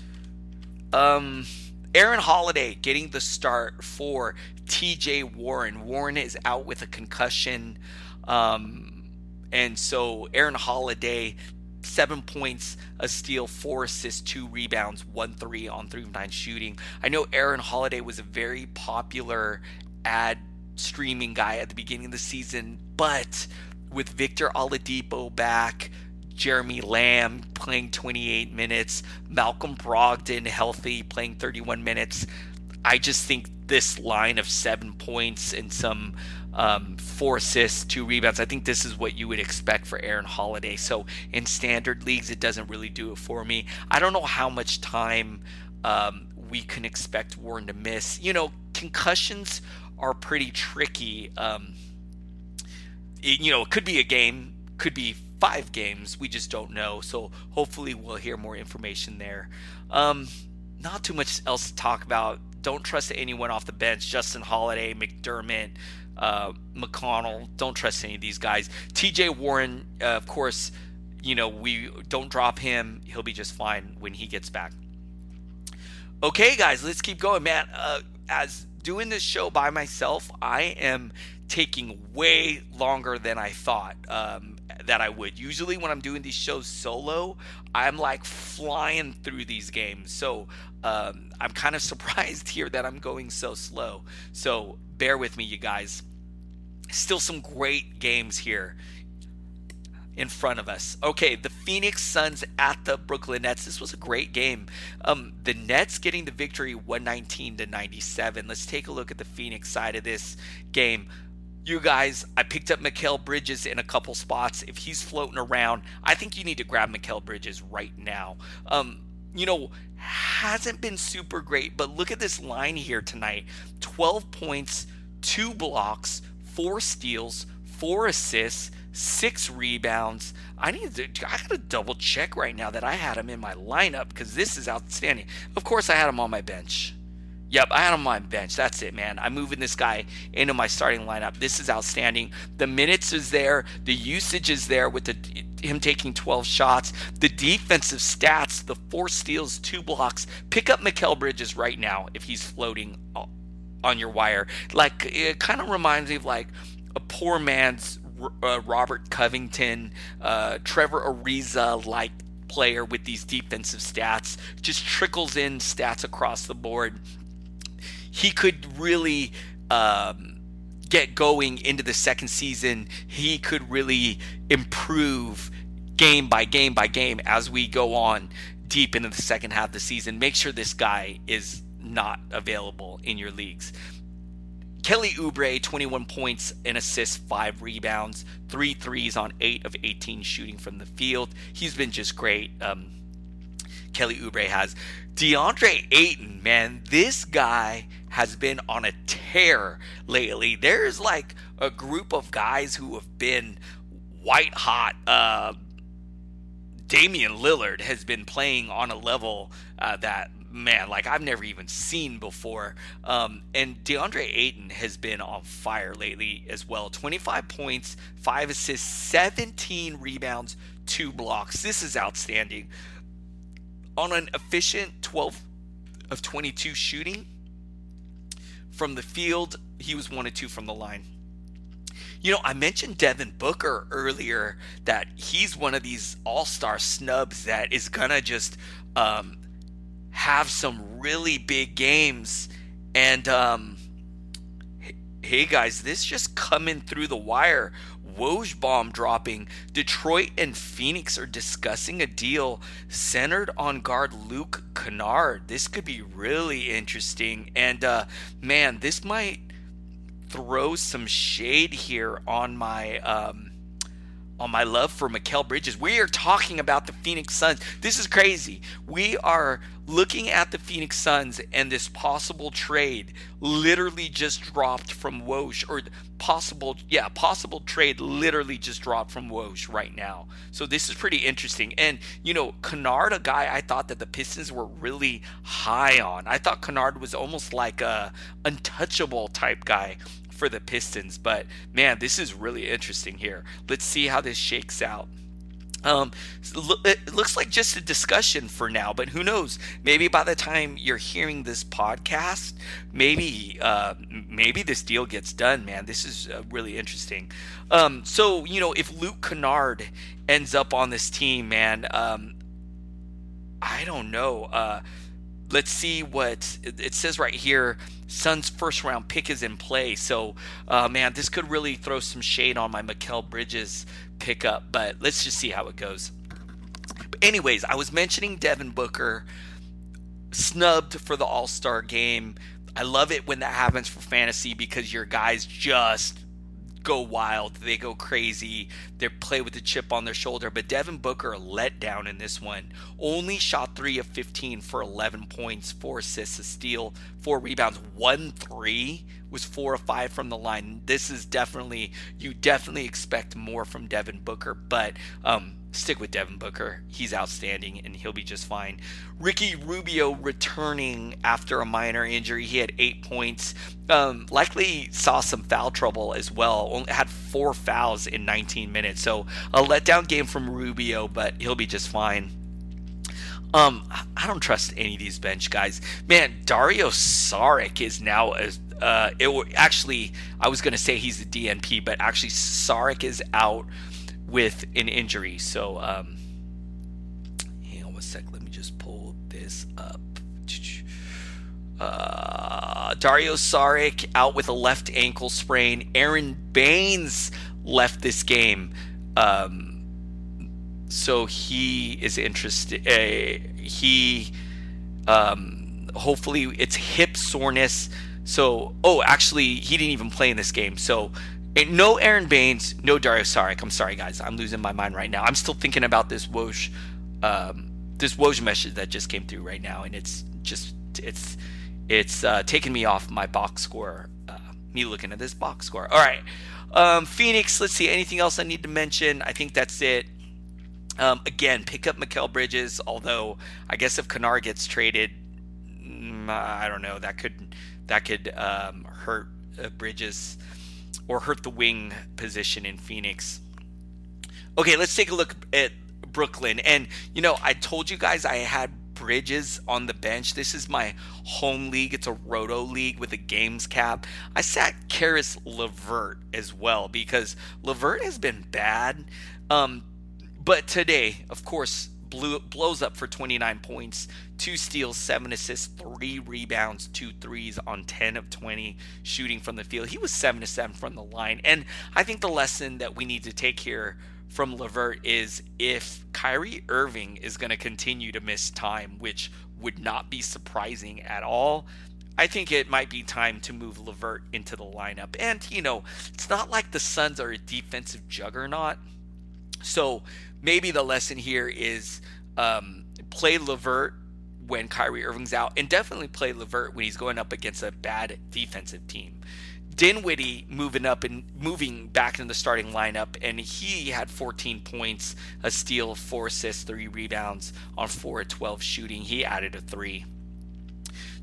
Um, Aaron Holiday getting the start for TJ Warren. Warren is out with a concussion. Um, and so Aaron Holiday, seven points, a steal, four assists, two rebounds, one three on three of nine shooting. I know Aaron Holiday was a very popular ad streaming guy at the beginning of the season, but with Victor Oladipo back, Jeremy Lamb playing 28 minutes, Malcolm Brogdon healthy playing 31 minutes. I just think this line of seven points and some um, four assists, two rebounds. I think this is what you would expect for Aaron Holiday. So in standard leagues, it doesn't really do it for me. I don't know how much time um, we can expect Warren to miss. You know, concussions are pretty tricky. Um, it, you know, it could be a game, could be five games. We just don't know. So hopefully we'll hear more information there. Um, not too much else to talk about. Don't trust anyone off the bench. Justin Holiday, McDermott, uh, McConnell. Don't trust any of these guys. TJ Warren, uh, of course, you know, we don't drop him. He'll be just fine when he gets back. Okay, guys, let's keep going, man. Uh, as doing this show by myself, I am taking way longer than I thought. Um, that I would. Usually when I'm doing these shows solo, I'm like flying through these games. So um, I'm kind of surprised here that I'm going so slow. So bear with me, you guys. Still some great games here in front of us. Okay, the Phoenix Suns at the Brooklyn Nets. This was a great game. Um, the Nets getting the victory 119 to 97. Let's take a look at the Phoenix side of this game. You guys, I picked up Mikal Bridges in a couple spots. If he's floating around, I think you need to grab Mikal Bridges right now. Um, you know, hasn't been super great, but look at this line here tonight 12 points, two blocks, four steals, four assists six rebounds. I need to. I gotta double check right now that I had him in my lineup because this is outstanding. Of course, I had him on my bench. Yep, I had him on my bench. That's it, man. I'm moving this guy into my starting lineup. This is outstanding. The minutes is there. The usage is there with the him taking 12 shots. The defensive stats, the four steals, two blocks. Pick up Mikal Bridges right now if he's floating on your wire. Like it kind of reminds me of like a poor man's uh, Robert Covington, uh, Trevor Ariza like player with these defensive stats, just trickles in stats across the board. He could really um, get going into the second season. He could really improve game by game by game as we go on deep into the second half of the season. Make sure this guy is not available in your leagues. Kelly Oubre, 21 points and assists, five rebounds, three threes on eight of 18 shooting from the field. He's been just great. Um, Kelly Oubre has. DeAndre Ayton, man, this guy has been on a tear lately. There's like a group of guys who have been white hot. Uh, Damian Lillard has been playing on a level uh, that man, like I've never even seen before. Um, and DeAndre Ayton has been on fire lately as well. 25 points, five assists, 17 rebounds, two blocks. This is outstanding. On an efficient 12 of 22 shooting from the field, he was one of two from the line. You know, I mentioned Devin Booker earlier that he's one of these all star snubs that is going to just um, have some really big games. And um, hey guys, this just coming through the wire. Woj bomb dropping. Detroit and Phoenix are discussing a deal centered on guard Luke Kennard. This could be really interesting. And uh, man, this might throw some shade here on my um, on my love for Mikal Bridges. We are talking about the Phoenix Suns. This is crazy. We are looking at the Phoenix Suns and this possible trade literally just dropped from Woj or possible yeah, possible trade literally just dropped from Woj right now. So this is pretty interesting. And you know, Kennard, a guy I thought that the Pistons were really high on. I thought Kennard was almost like a untouchable type guy for the Pistons. But man, this is really interesting here. Let's see how this shakes out. Um, it looks like just a discussion for now, but who knows? Maybe by the time you're hearing this podcast, maybe uh, maybe this deal gets done. Man, this is uh, really interesting. Um, so you know, if Luke Kennard ends up on this team, man, um, I don't know. Uh, let's see what it says right here. Suns' first round pick is in play. So, uh, man, this could really throw some shade on my Mikal Bridges pickup, but let's just see how it goes. But anyways, I was mentioning Devin Booker snubbed for the All Star game. I love it when that happens for fantasy because your guys just go wild. They go crazy. They play with the chip on their shoulder. But Devin Booker let down in this one. Only shot three of 15 for 11 points, four assists, a steal, four rebounds, one three was four or five from the line. This is definitely you definitely expect more from Devin Booker, but um, stick with Devin Booker. He's outstanding and he'll be just fine. Ricky Rubio returning after a minor injury. He had eight points. Um, likely saw some foul trouble as well. Only had four fouls in 19 minutes. So a letdown game from Rubio, but he'll be just fine. Um, I don't trust any of these bench guys. Man, Dario Saric is now a uh, it actually I was gonna say he's the DNP, but actually Saric is out with an injury. So, um, hang on one sec. Let me just pull this up. Uh, Dario Saric out with a left ankle sprain. Aron Baynes left this game. Um, so he is interested. Uh, he um, hopefully it's hip soreness. So oh, actually he didn't even play in this game. So no Aron Baynes, no Dario Saric. I'm sorry guys, I'm losing my mind right now. I'm still thinking about this Woj, um, this Woj message that just came through right now, and it's just it's it's uh, taking me off my box score. Uh, me looking at this box score. All right. Um, Phoenix, let's see. Anything else I need to mention? I think that's it. Um, again, pick up Mikal Bridges, although I guess if Kennard gets traded, mm, I don't know. That could that could um, hurt uh, Bridges or hurt the wing position in Phoenix. Okay, let's take a look at Brooklyn. And you know, I told you guys I had Bridges on the bench. This is my home league. It's a roto league with a games cap. I sat Caris LeVert as well because LeVert has been bad. Um, but today, of course, blew, blows up for 29 points, two steals, seven assists, three rebounds, two threes on 10 of 20 shooting from the field. He was seven to seven from the line. And I think the lesson that we need to take here from LeVert is if Kyrie Irving is going to continue to miss time, which would not be surprising at all. I think it might be time to move LeVert into the lineup. And, you know, it's not like the Suns are a defensive juggernaut. So maybe the lesson here is um, play LeVert when Kyrie Irving's out, and definitely play LeVert when he's going up against a bad defensive team. Dinwiddie moving up and moving back in the starting lineup, and he had 14 points, a steal, four assists, three rebounds on four at 12 shooting. He added a three.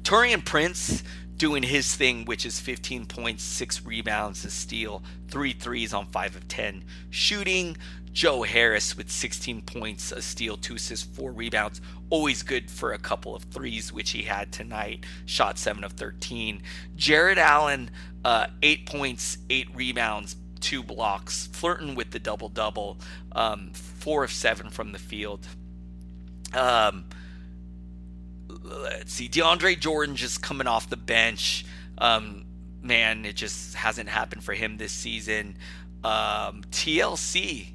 Taurean Prince doing his thing, which is 15 points, six rebounds, a steal, three threes on five of 10 shooting. Joe Harris with 16 points, a steal, two assists, four rebounds. Always good for a couple of threes, which he had tonight. Shot seven of 13. Jarrett Allen, uh, eight points, eight rebounds, two blocks, flirting with the double double. Um, four of seven from the field. Um, let's see, DeAndre Jordan just coming off the bench. Um, man, it just hasn't happened for him this season. Um, TLC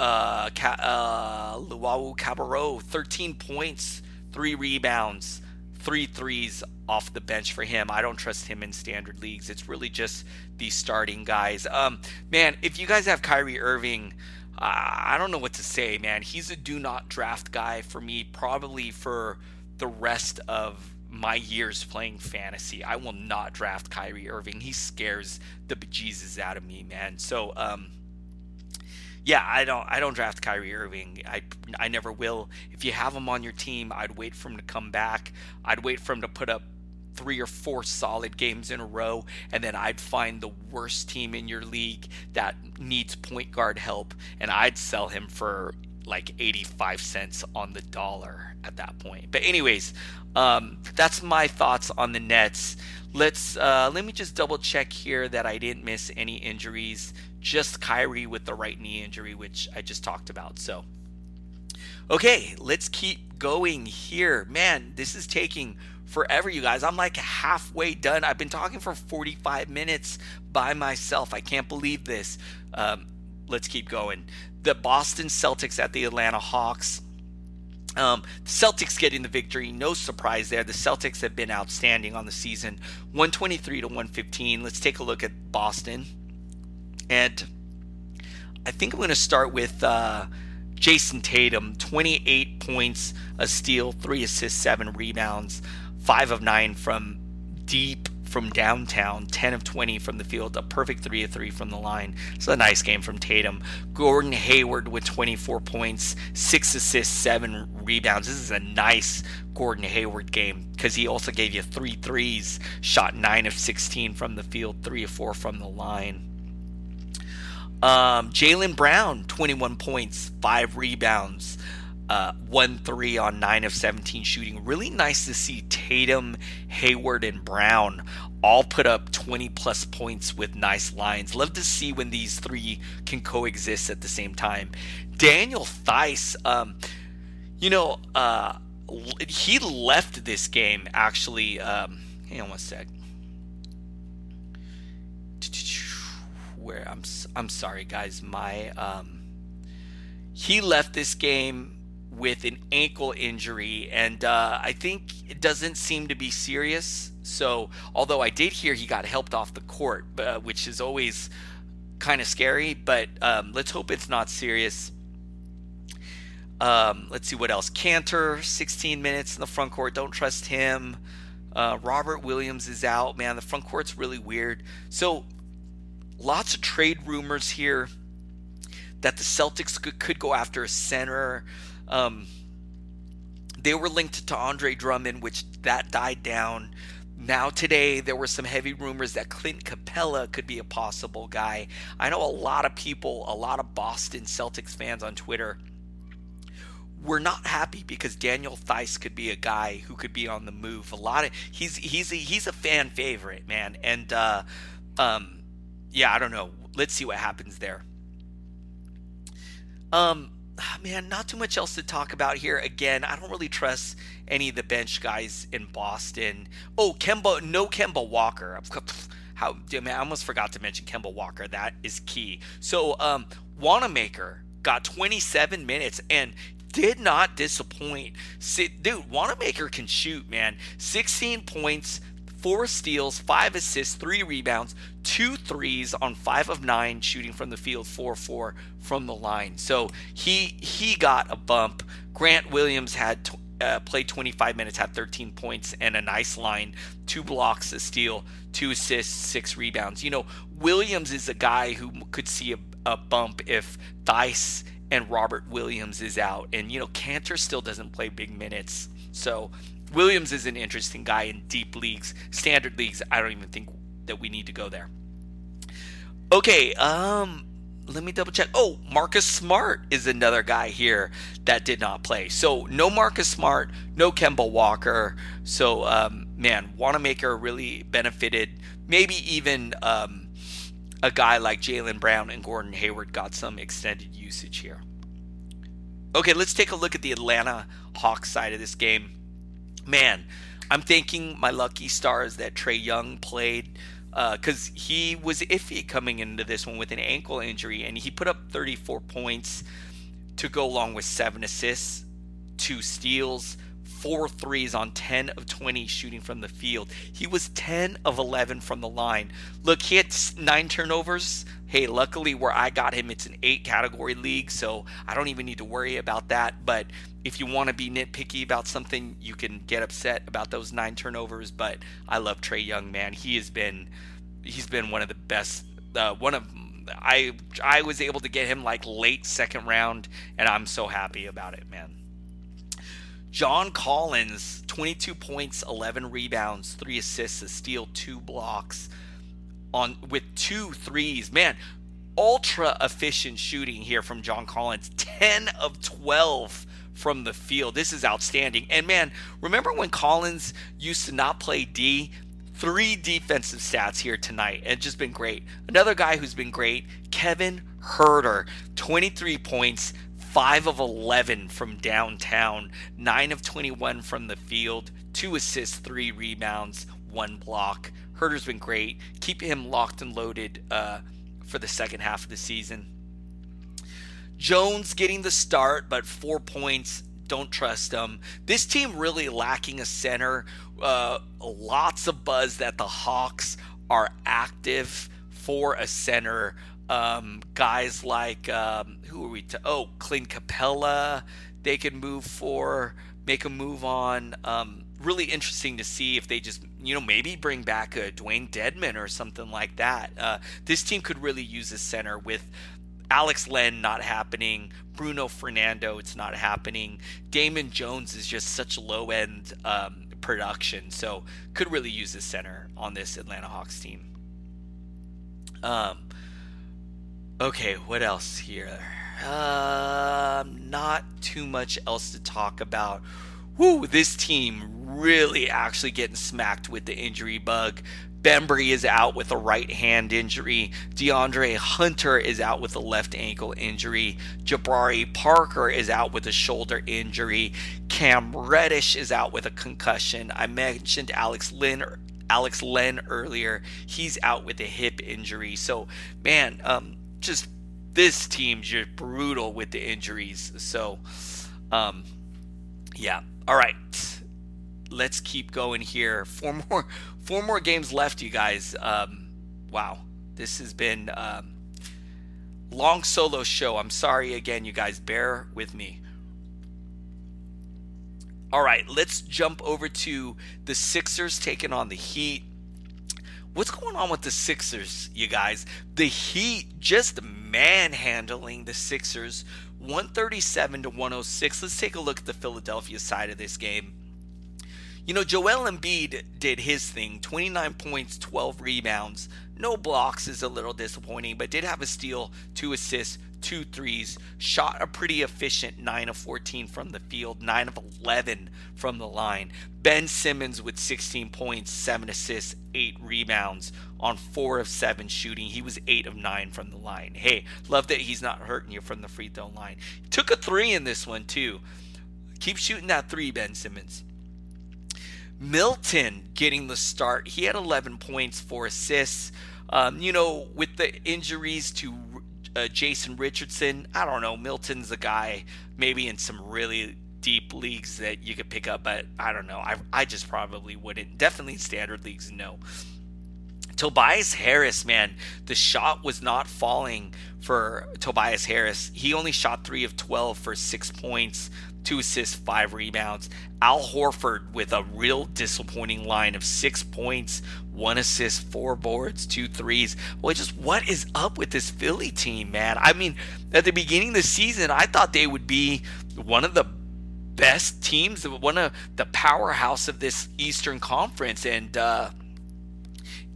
uh, uh, Luwawu-Cabarrot, 13 points, three rebounds, three threes off the bench for him. I don't trust him in standard leagues. It's really just the starting guys. Um, man, if you guys have Kyrie Irving, uh, I don't know what to say, man. He's a do not draft guy for me, probably for the rest of my years playing fantasy. I will not draft Kyrie Irving. He scares the bejesus out of me, man. So, um, yeah, I don't I don't draft Kyrie Irving. I I never will. If you have him on your team, I'd wait for him to come back. I'd wait for him to put up three or four solid games in a row, and then I'd find the worst team in your league that needs point guard help, and I'd sell him for like 85 cents on the dollar at that point. But anyways, um, that's my thoughts on the Nets. Let's uh, let me just double check here that I didn't miss any injuries just Kyrie with the right knee injury, which I just talked about. So, okay, let's keep going here. Man, this is taking forever, you guys. I'm like halfway done. I've been talking for 45 minutes by myself. I can't believe this. Um, let's keep going. The Boston Celtics at the Atlanta Hawks. Um, Celtics getting the victory, no surprise there. The Celtics have been outstanding on the season, 123 to 115. Let's take a look at Boston. And I think I'm going to start with uh, Jayson Tatum 28 points, a steal, three assists, seven rebounds, five of nine from deep from downtown, 10 of 20 from the field, a perfect 3 of 3 from the line. It's a nice game from Tatum. Gordon Hayward with 24 points, 6 assists, 7 rebounds. This is a nice Gordon Hayward game because he also gave you three threes, shot 9 of 16 from the field, 3 of 4 from the line. Um, Jaylen Brown, 21 points, five rebounds. Uh, 1 3 on 9 of 17 shooting. Really nice to see Tatum, Hayward, and Brown all put up 20 plus points with nice lines. Love to see when these three can coexist at the same time. Daniel Theis, um, you know, uh, he left this game actually. Um, hang on one sec. Where I'm, I'm sorry, guys. My um, he left this game with an ankle injury, and uh, I think it doesn't seem to be serious. So, although I did hear he got helped off the court, uh, which is always kind of scary, but um, let's hope it's not serious. Um, let's see what else. Kanter, 16 minutes in the front court. Don't trust him. Uh, Robert Williams is out. Man, the front court's really weird. So, lots of trade rumors here that the Celtics could, could go after a center. Um, they were linked to Andre Drummond, which that died down. Now today there were some heavy rumors that Clint Capela could be a possible guy. I know a lot of people, a lot of Boston Celtics fans on Twitter were not happy because Daniel Theis could be a guy who could be on the move. A lot of he's he's a, he's a fan favorite, man. And uh, um, yeah, I don't know. Let's see what happens there. Um, man, not too much else to talk about here. Again, I don't really trust any of the bench guys in Boston. Oh, Kemba, no Kemba Walker. How, man, I almost forgot to mention Kemba Walker. That is key. So, um, Wanamaker got 27 minutes and did not disappoint. Dude, Wanamaker can shoot, man. 16 points, four steals, five assists, three rebounds, two threes on five of nine shooting from the field, four four from the line. So he he got a bump. Grant Williams had uh, played 25 minutes, had 13 points and a nice line, two blocks, a steal, two assists, six rebounds. You know, Williams is a guy who could see a, a bump if Theis and Robert Williams is out, and you know Kanter still doesn't play big minutes. So Williams is an interesting guy in deep leagues, standard leagues. I don't even think that we need to go there. Okay, um, let me double check. Oh, Marcus Smart is another guy here that did not play. So no Marcus Smart, no Kemba Walker. So um, man, Wanamaker really benefited. Maybe even um, a guy like Jaylen Brown and Gordon Hayward got some extended usage here. Okay, let's take a look at the Atlanta Hawks side of this game man, I'm thanking my lucky stars that Trae Young played because uh, he was iffy coming into this one with an ankle injury, and he put up 34 points to go along with seven assists, two steals, four threes on 10 of 20 shooting from the field. He was 10 of 11 from the line. Look, he had nine turnovers. Hey, luckily where I got him, it's an eight category league, so I don't even need to worry about that. But if you want to be nitpicky about something, you can get upset about those nine turnovers. But I love Trae Young, man. He has been he's been one of the best. Uh, one of I I was able to get him like late second round, and I'm so happy about it, man. John Collins, 22 points, 11 rebounds, three assists, a steal, two blocks, on with two threes. Man, ultra efficient shooting here from John Collins. 10 of 12 from the field. This is outstanding. And man, remember when Collins used to not play D? Three defensive stats here tonight. It's just been great. Another guy who's been great, Kevin Huerter, 23 points, 5 of 11 from downtown, 9 of 21 from the field, 2 assists, 3 rebounds, 1 block. Huerter's been great. Keep him locked and loaded uh, for the second half of the season. Jones getting the start, but four points. Don't trust him. This team really lacking a center. Uh, lots of buzz that the Hawks are active for a center. Um, guys like um, who are we? To oh, Clint Capela. They can move for, make a move on. Um, really interesting to see if they just you know maybe bring back a Dewayne Dedmon or something like that. Uh, this team could really use a center with Alex Len not happening. Bruno Fernando, it's not happening. Damian Jones is just such low end um, production, so could really use the center on this Atlanta Hawks team. Um, okay, what else here? Uh, not too much else to talk about. Whoo, this team really actually getting smacked with the injury bug. Bembry is out with a right hand injury. DeAndre Hunter is out with a left ankle injury. Jabari Parker is out with a shoulder injury. Cam Reddish is out with a concussion. I mentioned Alex Len Alex Len earlier. He's out with a hip injury. So, man, um, just this team's just brutal with the injuries. So, um, yeah. All right. Let's keep going here. Four more, four more games left, you guys. Um, wow, this has been um, long solo show. I'm sorry again, you guys. Bear with me. All right, let's jump over to the Sixers taking on the Heat. What's going on with the Sixers, you guys? The Heat just manhandling the Sixers 137 to 106. Let's take a look at the Philadelphia side of this game. You know, Joel Embiid did his thing 29 points, 12 rebounds. No blocks is a little disappointing, but did have a steal, two assists, two threes. Shot a pretty efficient 9 of 14 from the field, 9 of 11 from the line. Ben Simmons with 16 points, 7 assists, 8 rebounds on 4 of 7 shooting. He was 8 of 9 from the line. Hey, love that he's not hurting you from the free throw line. Took a 3 in this one, too. Keep shooting that 3, Ben Simmons. Milton getting the start. He had 11 points, four assists. Um, you know, with the injuries to uh, Jason Richardson, I don't know. Milton's a guy maybe in some really deep leagues that you could pick up, but I don't know. I, I just probably wouldn't. Definitely standard leagues, no. Tobias Harris, man, the shot was not falling for Tobias Harris. He only shot three of 12 for six points two assists, five rebounds. Al Horford with a real disappointing line of six points, one assist, four boards, two threes. Well, just what is up with this Philly team, man? I mean, at the beginning of the season, I thought they would be one of the best teams, one of the powerhouse of this Eastern Conference, and uh,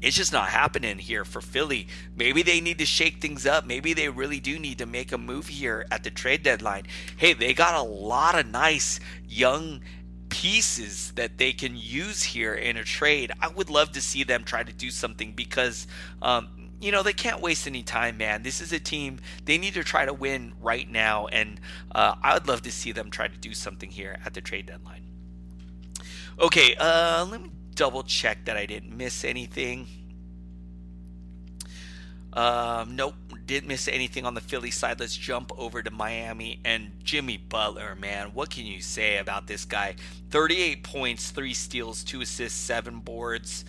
it's just not happening here for Philly. Maybe they need to shake things up. Maybe they really do need to make a move here at the trade deadline. Hey, they got a lot of nice young pieces that they can use here in a trade. I would love to see them try to do something because um, you know, they can't waste any time, man. This is a team, they need to try to win right now. And uh, I would love to see them try to do something here at the trade deadline. Okay, uh, let me double check that I didn't miss anything. Um, nope, didn't miss anything on the Philly side. Let's jump over to Miami and Jimmy Butler, man. What can you say about this guy? 38 points, three steals, two assists, seven boards,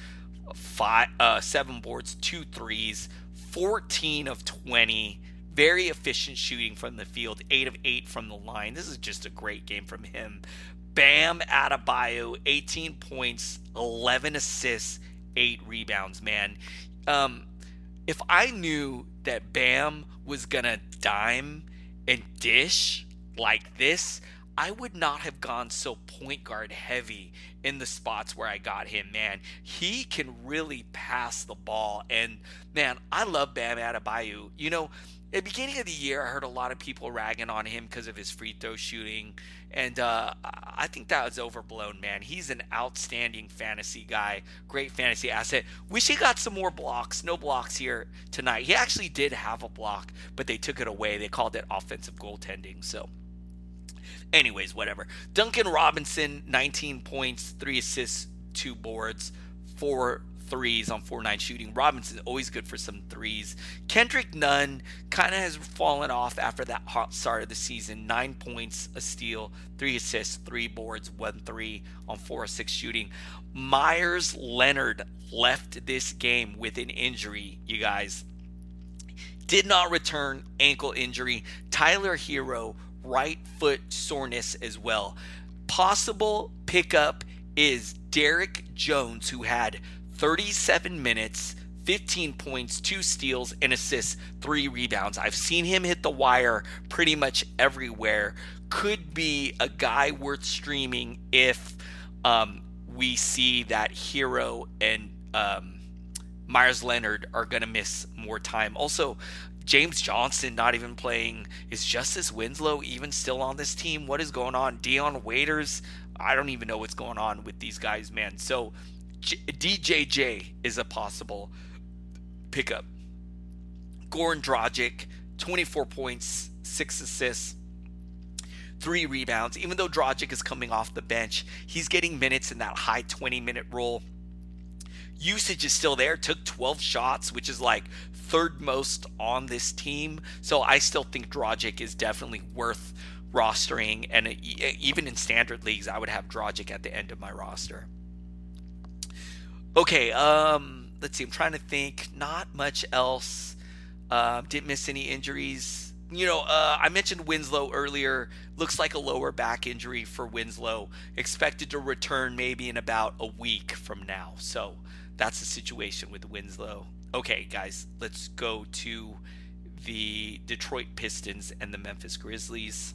five, uh, seven boards, two threes, 14 of 20. Very efficient shooting from the field, eight of eight from the line. This is just a great game from him. Bam Adebayo, 18 points, 11 assists, eight rebounds, man. Um, if I knew that Bam was gonna dime and dish like this, I would not have gone so point guard heavy in the spots where I got him, man. He can really pass the ball. And man, I love Bam Adebayo. You know, at the beginning of the year, I heard a lot of people ragging on him because of his free throw shooting, and uh, I think that was overblown, man. He's an outstanding fantasy guy, great fantasy asset. Wish he got some more blocks. No blocks here tonight. He actually did have a block, but they took it away. They called it offensive goaltending. So. Anyways, whatever. Duncan Robinson, 19 points, three assists, two boards, four threes on 4 9 shooting. Robinson always good for some threes. Kendrick Nunn kind of has fallen off after that hot start of the season. Nine points, a steal, three assists, three boards, one three on 4 6 shooting. Meyers Leonard left this game with an injury, you guys. Did not return, ankle injury. Tyler Herro, right foot soreness as well. Possible pickup is Derrick Jones, who had 37 minutes, 15 points, two steals, and assists, three rebounds. I've seen him hit the wire pretty much everywhere. Could be a guy worth streaming if um, we see that Herro and um, Meyers Leonard are going to miss more time. Also, James Johnson not even playing. Is Justice Winslow even still on this team? What is going on? Dion Waiters. I don't even know what's going on with these guys, man. So DJJ is a possible pickup. Goran Dragic, 24 points, six assists, three rebounds. Even though Dragic is coming off the bench, he's getting minutes in that high 20 minute role. Usage is still there. Took 12 shots, which is like third most on this team. So I still think Dragic is definitely worth rostering. And even in standard leagues, I would have Dragic at the end of my roster. Okay, um, let's see. I'm trying to think. Not much else. Uh, didn't miss any injuries. You know, uh, I mentioned Winslow earlier. Looks like a lower back injury for Winslow. Expected to return maybe in about a week from now. So that's the situation with Winslow. Okay, guys, let's go to the Detroit Pistons and the Memphis Grizzlies.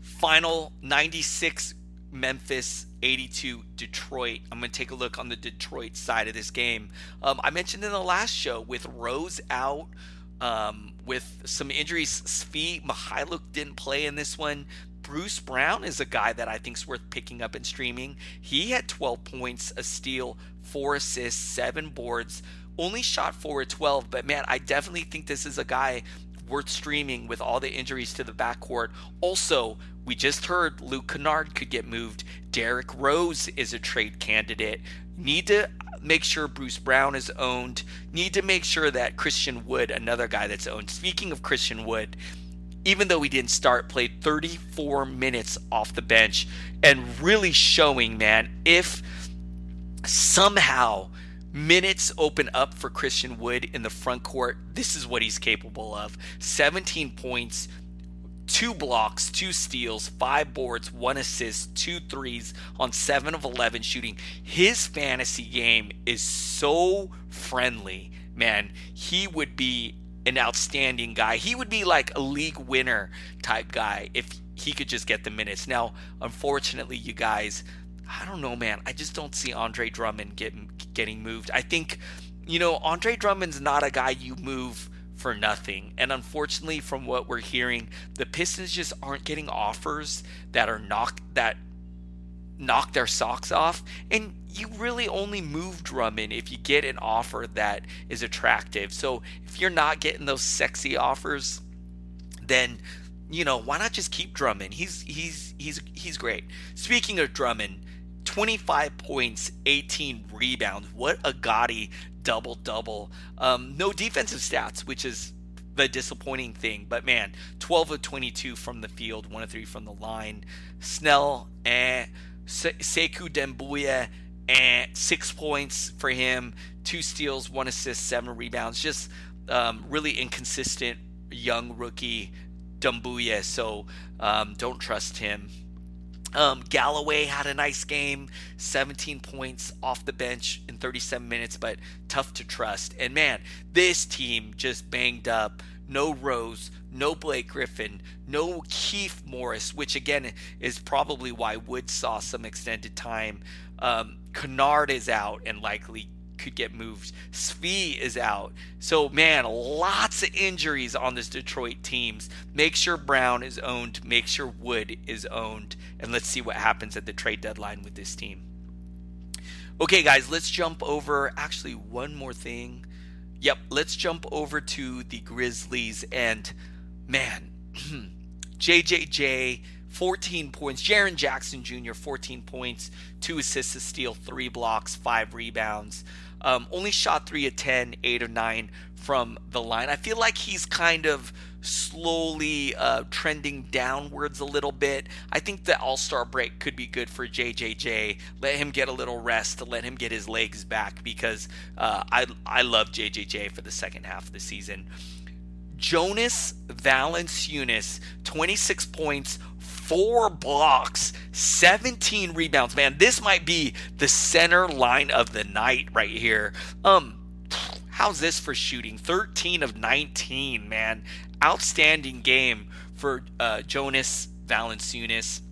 Final 96 Memphis, 82 Detroit. I'm going to take a look on the Detroit side of this game. Um, I mentioned in the last show with Rose out, um, with some injuries, Svi Mykhailiuk didn't play in this one. Bruce Brown is a guy that I think is worth picking up and streaming. He had 12 points, a steal, four assists, seven boards, only shot four at 12. But man, I definitely think this is a guy worth streaming with all the injuries to the backcourt. Also, we just heard Luke Kennard could get moved. Derrick Rose is a trade candidate. Need to make sure Bruce Brown is owned. Need to make sure that Christian Wood, another guy that's owned. Speaking of Christian Wood, even though he didn't start, played 34 minutes off the bench and really showing, man, if somehow minutes open up for Christian Wood in the front court, this is what he's capable of 17 points. Two blocks, two steals, five boards, one assist, two threes on seven of 11 shooting. His fantasy game is so friendly, man. He would be an outstanding guy. He would be like a league winner type guy if he could just get the minutes. Now, unfortunately, you guys, I don't know, man. I just don't see Andre Drummond getting getting moved. I think, you know, Andre Drummond's not a guy you move for nothing. And unfortunately, from what we're hearing, the Pistons just aren't getting offers that are knock that knock their socks off. And you really only move Drummond if you get an offer that is attractive. So if you're not getting those sexy offers, then you know why not just keep Drummond? He's he's he's he's great. Speaking of Drummond, 25 points, 18 rebounds. What a gaudy double double. Um, no defensive stats, which is the disappointing thing. But man, 12 of 22 from the field, 1 of 3 from the line. Snell and Sekou Doumbouya and six points for him, two steals, one assist, seven rebounds. Just um, really inconsistent young rookie Doumbouya. So um, don't trust him. Um, Galloway had a nice game, 17 points off the bench in 37 minutes, but tough to trust. And man, this team just banged up. No Rose, no Blake Griffin, no Keith Morris, which again is probably why Wood saw some extended time. Um, Kennard is out and likely could get moved. Svi is out. So, man, lots of injuries on this Detroit teams. Make sure Brown is owned. Make sure Wood is owned. And let's see what happens at the trade deadline with this team. Okay, guys, let's jump over. Actually, one more thing. Yep, let's jump over to the Grizzlies. And, man, JJJ 14 points. Jaren Jackson Jr., 14 points, two assists, a steal, three blocks, five rebounds. Um, only shot three of 10, eight or nine from the line. I feel like he's kind of slowly uh, trending downwards a little bit. I think the All Star break could be good for JJJ. Let him get a little rest let him get his legs back because uh, I I love JJJ for the second half of the season. Jonas Valanciunas, 26 points, four blocks, 17 rebounds. Man, this might be the center line of the night right here. Um, how's this for shooting? 13 of 19, man. Outstanding game for uh, Jonas Valanciunas.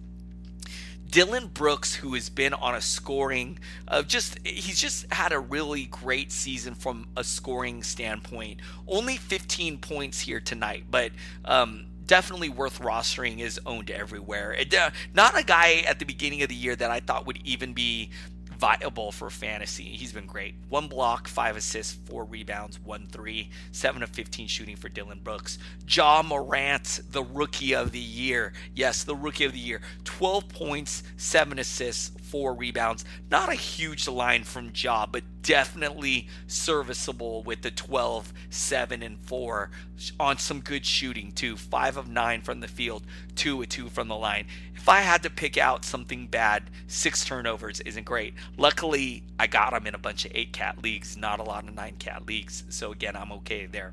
Dillon Brooks, who has been on a scoring, of just he's just had a really great season from a scoring standpoint. Only 15 points here tonight, but um, definitely worth rostering. Is owned everywhere. It, uh, not a guy at the beginning of the year that I thought would even be viable for fantasy. He's been great. One block, five assists, four rebounds, one three, seven of 15 shooting for Dillon Brooks. Ja Morant, the rookie of the year. Yes, the rookie of the year. 12 points, seven assists, four rebounds. Not a huge line from Ja, but definitely serviceable with the 12, 7, and 4 on some good shooting too. 5 of 9 from the field, 2 of 2 from the line. If I had to pick out something bad, 6 turnovers isn't great. Luckily, I got him in a bunch of 8 cat leagues, not a lot of 9 cat leagues. So again, I'm okay there.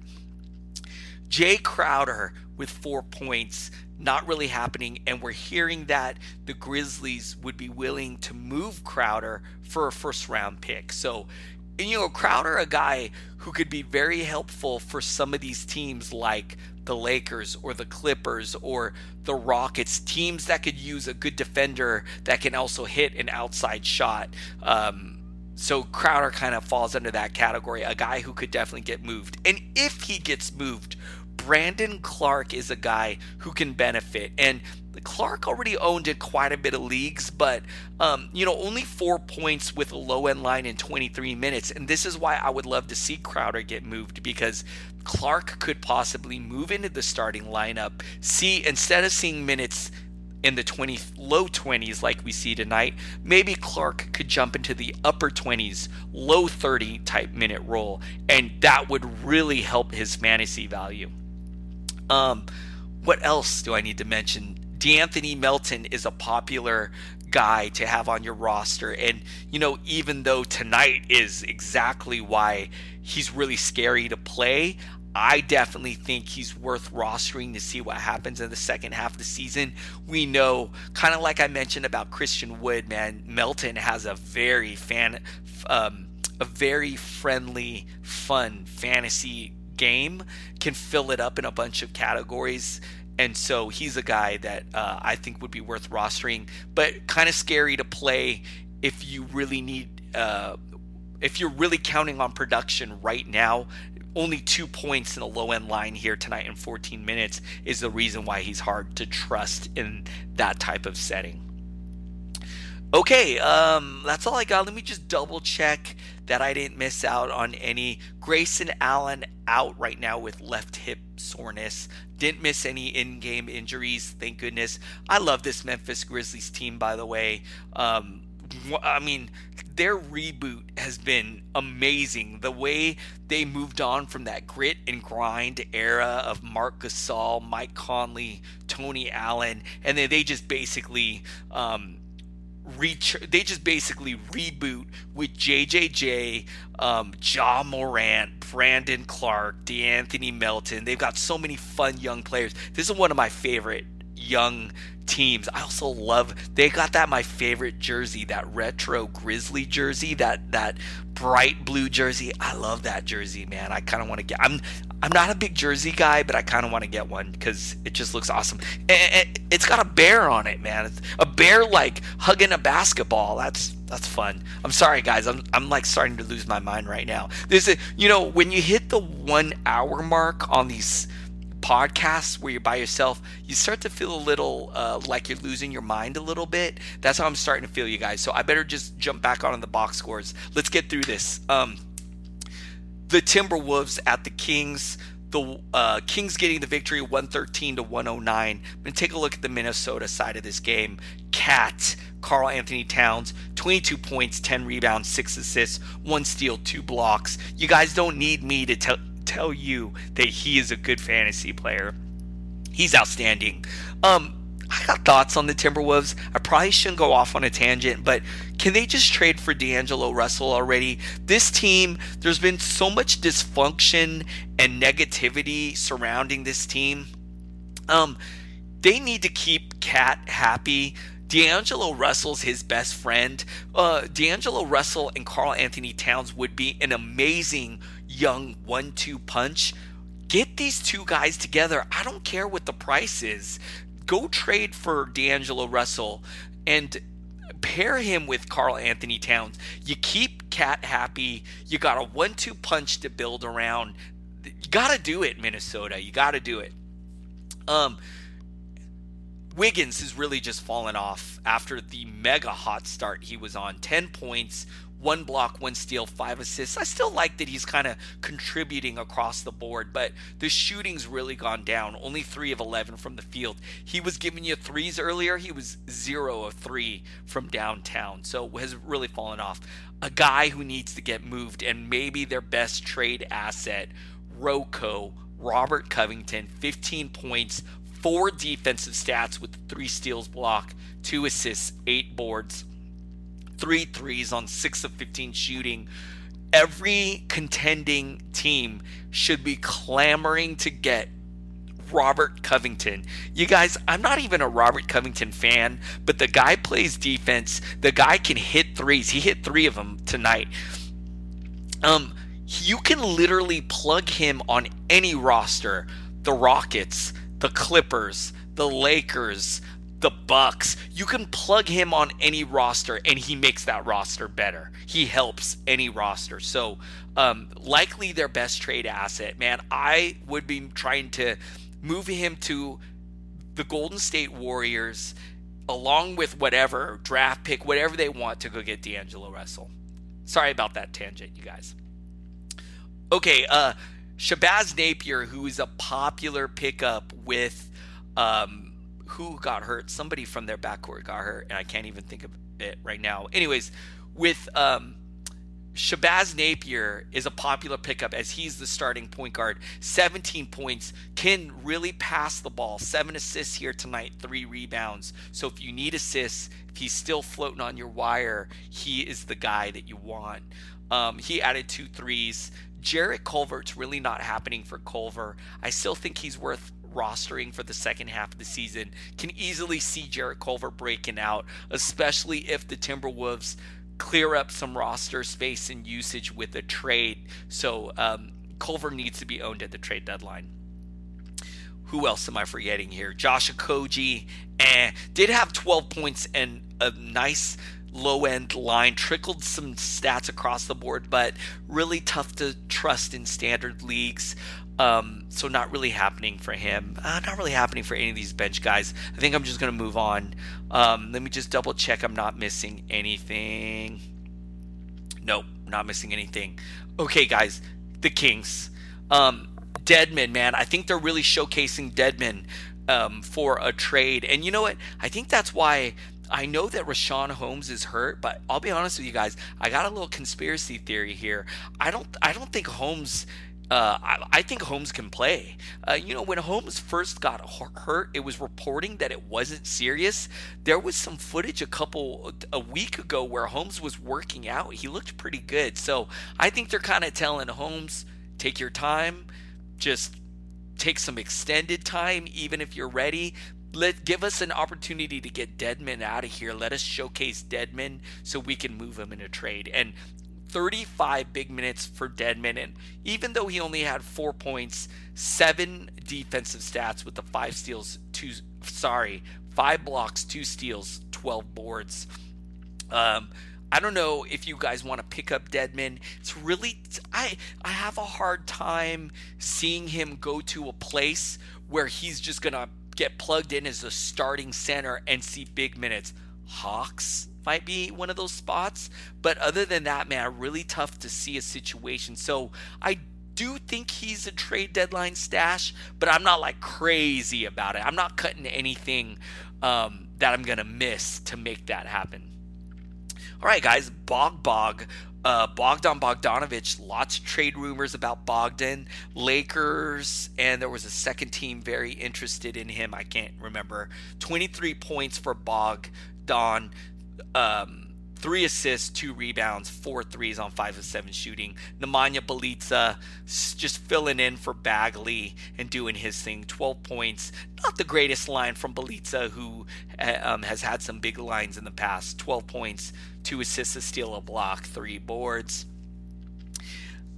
Jay Crowder with 4 points not really happening. And we're hearing that the Grizzlies would be willing to move Crowder for a first round pick. So, and, you know, Crowder, a guy who could be very helpful for some of these teams like the Lakers or the Clippers or the Rockets, teams that could use a good defender that can also hit an outside shot. Um, so Crowder kind of falls under that category, a guy who could definitely get moved. And if he gets moved, Brandon Clarke is a guy who can benefit. And Clarke already owned in quite a bit of leagues, but um, you know, only four points with a low end line in 23 minutes. And this is why I would love to see Crowder get moved because Clarke could possibly move into the starting lineup. See, instead of seeing minutes in the 20 low 20s like we see tonight, maybe Clarke could jump into the upper 20s, low 30 type minute role, and that would really help his fantasy value. Um, what else do I need to mention? De'Anthony Melton is a popular guy to have on your roster. And, you know, even though tonight is exactly why he's really scary to play, I definitely think he's worth rostering to see what happens in the second half of the season. We know, kind of like I mentioned about Christian Wood, man, Melton has a very fan, um, a very friendly, fun fantasy game can fill it up in a bunch of categories. And so he's a guy that uh, I think would be worth rostering, but kind of scary to play if you really need, uh, if you're really counting on production right now. Only two points in the low end line here tonight in 14 minutes is the reason why he's hard to trust in that type of setting. Okay, um, that's all I got. Let me just double check that I didn't miss out on any. Grayson Allen out right now with left hip soreness. Didn't miss any in game injuries, thank goodness. I love this Memphis Grizzlies team, by the way. Um, I mean, their reboot has been amazing. The way they moved on from that grit and grind era of Marc Gasol, Mike Conley, Tony Allen, and then they just basically um, reach they just basically reboot with JJJ, um, Ja Morant, Brandon Clarke, De'Anthony Melton. They've got so many fun young players. This is one of my favorite young teams. I also love they got that my favorite jersey, that retro Grizzly jersey, that that bright blue jersey. I love that jersey, man. I kind of want to get. I'm I'm not a big jersey guy, but I kind of want to get one because it just looks awesome. And it's got a bear on it, man. A bear like hugging a basketball. That's that's fun. I'm sorry, guys. I'm I'm like starting to lose my mind right now. There's a you know when you hit the one hour mark on these podcasts where you're by yourself, you start to feel a little uh, like you're losing your mind a little bit. That's how I'm starting to feel, you guys. So I better just jump back on the box scores. Let's get through this. Um, the Timberwolves at the Kings. The uh, Kings getting the victory 113 to 109. I'm going to take a look at the Minnesota side of this game. KAT, Carl Anthony Towns, 22 points, 10 rebounds, 6 assists, 1 steal, 2 blocks. You guys don't need me to tell tell you that he is a good fantasy player. He's outstanding. Um, I got thoughts on the Timberwolves. I probably shouldn't go off on a tangent, but can they just trade for D'Angelo Russell already? This team, there's been so much dysfunction and negativity surrounding this team. Um, they need to keep KAT happy. D'Angelo Russell's his best friend. Uh, D'Angelo Russell and Karl-Anthony Towns would be an amazing young one two punch. Get these two guys together. I don't care what the price is. Go trade for D'Angelo Russell. And pair him with Karl-Anthony Towns. You keep KAT happy. You got a one-two punch to build around. You got to do it, Minnesota. You got to do it. Um, Wiggins has really just fallen off after the mega hot start he was on. 10 points, one block, one steal, five assists. I still like that he's kind of contributing across the board, but the shooting's really gone down. Only three of 11 from the field. He was giving you threes earlier. He was zero of three from downtown, so has really fallen off. A guy who needs to get moved, and maybe their best trade asset, RoCo, Robert Covington, 15 points, four defensive stats with three steals block, two assists, eight boards three threes on six of 15 shooting. Every contending team should be clamoring to get Robert Covington. You guys, I'm not even a Robert Covington fan, but the guy plays defense. The guy can hit threes. He hit three of them tonight. Um, you can literally plug him on any roster. The Rockets, the Clippers, the Lakers, the Bucks. You can plug him on any roster and he makes that roster better. He helps any roster. So, um, likely their best trade asset. Man, I would be trying to move him to the Golden State Warriors along with whatever draft pick, whatever they want to go get D'Angelo Russell. Sorry about that tangent, you guys. Okay, uh, Shabazz Napier, who is a popular pickup with um, who got hurt. Somebody from their backcourt got hurt, and I can't even think of it right now. Anyways, with um, Shabazz Napier is a popular pickup as he's the starting point guard. 17 points, can really pass the ball. Seven assists here tonight, three rebounds. So if you need assists, if he's still floating on your wire, he is the guy that you want. Um, he added two threes. Jarrett Culver's really not happening for Culver. I still think he's worth rostering for the second half of the season. Can easily see Jarrett Culver breaking out, especially if the Timberwolves clear up some roster space and usage with a trade. So um, Culver needs to be owned at the trade deadline. Who else am I forgetting here? Josh Okogie eh, did have 12 points and a nice low end line, trickled some stats across the board, but really tough to trust in standard leagues. Um, so not really happening for him. Uh, not really happening for any of these bench guys. I think I'm just gonna move on. Um, let me just double check I'm not missing anything. Nope, not missing anything. Okay, guys, the Kings. Um, Dedmon, man, I think they're really showcasing Dedmon um, for a trade. And you know what? I think that's why I know that Richaun Holmes is hurt, but I'll be honest with you guys. I got a little conspiracy theory here. I don't. I don't think Holmes uh, I, I, think Holmes can play. Uh, you know, when Holmes first got hurt, it was reporting that it wasn't serious. There was some footage a couple a week ago where Holmes was working out. He looked pretty good. So I think they're kind of telling Holmes, take your time, just take some extended time, even if you're ready. Let give us an opportunity to get Dedmon out of here. Let us showcase Dedmon so we can move him in a trade. And 35 big minutes for Dedmon. And even though he only had four points, seven defensive stats with the five steals, two, sorry, five blocks, two steals, 12 boards. Um, I don't know if you guys want to pick up Dedmon. It's really I I have a hard time seeing him go to a place where he's just gonna get plugged in as a starting center and see big minutes. Hawks might be one of those spots. But other than that, man, really tough to see a situation. So I do think he's a trade deadline stash, but I'm not like crazy about it. I'm not cutting anything um, that I'm gonna miss to make that happen. All right, guys, Bog Bog. Uh, Bogdan Bogdanovic, lots of trade rumors about Bogdan. Lakers, and there was a second team very interested in him. I can't remember. 23 points for Bogdan um, three assists, two rebounds, four threes on five of seven shooting. Nemanja Bjelica just filling in for Bagley and doing his thing. 12 points. Not the greatest line from Bjelica, who um, has had some big lines in the past. 12 points, two assists, a steal, a block, three boards.